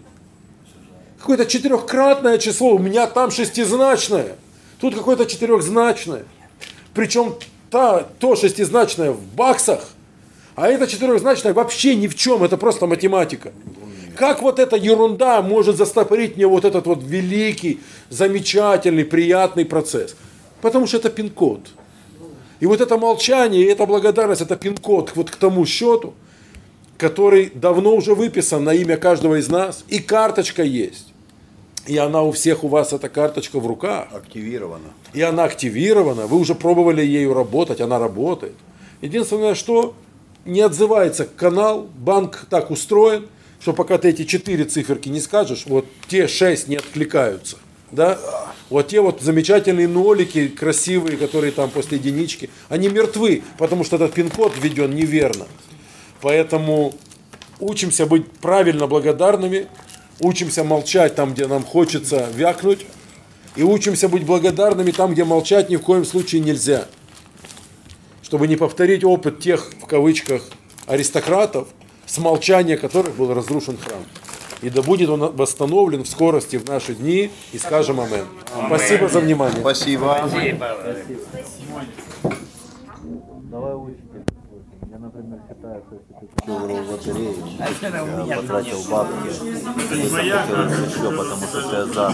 S1: какое-то четырехкратное число, у меня там шестизначное, тут какое-то четырехзначное. Причем та, то шестизначное в баксах, а это четырехзначное вообще ни в чем, это просто математика. Как вот эта ерунда может застопорить мне вот этот вот великий, замечательный, приятный процесс? Потому что это пин-код. И вот это молчание, и эта благодарность, это пин-код вот к тому счету, который давно уже выписан на имя каждого из нас, и карточка есть. И она у всех у вас, эта карточка в руках.
S3: Активировано.
S1: И она активирована, вы уже пробовали ею работать, она работает. Единственное, что не отзывается канал, банк так устроен, что пока ты эти четыре циферки не скажешь, вот те шесть не откликаются. Да? Вот те вот замечательные нолики, красивые, которые там после единички, они мертвы, потому что этот пин-код введен неверно. Поэтому учимся быть правильно благодарными, учимся молчать там, где нам хочется вякнуть, и учимся быть благодарными там, где молчать ни в коем случае нельзя. Чтобы не повторить опыт тех, в кавычках, аристократов, с молчания которых был разрушен храм. И да будет он восстановлен в скорости в наши дни, и скажем Амен. Спасибо за внимание.
S3: Спасибо.
S6: Давай учитель. Я, например, считаю, что выиграл в лотерею, я потратил бабки, и захотел еще, потому что я за.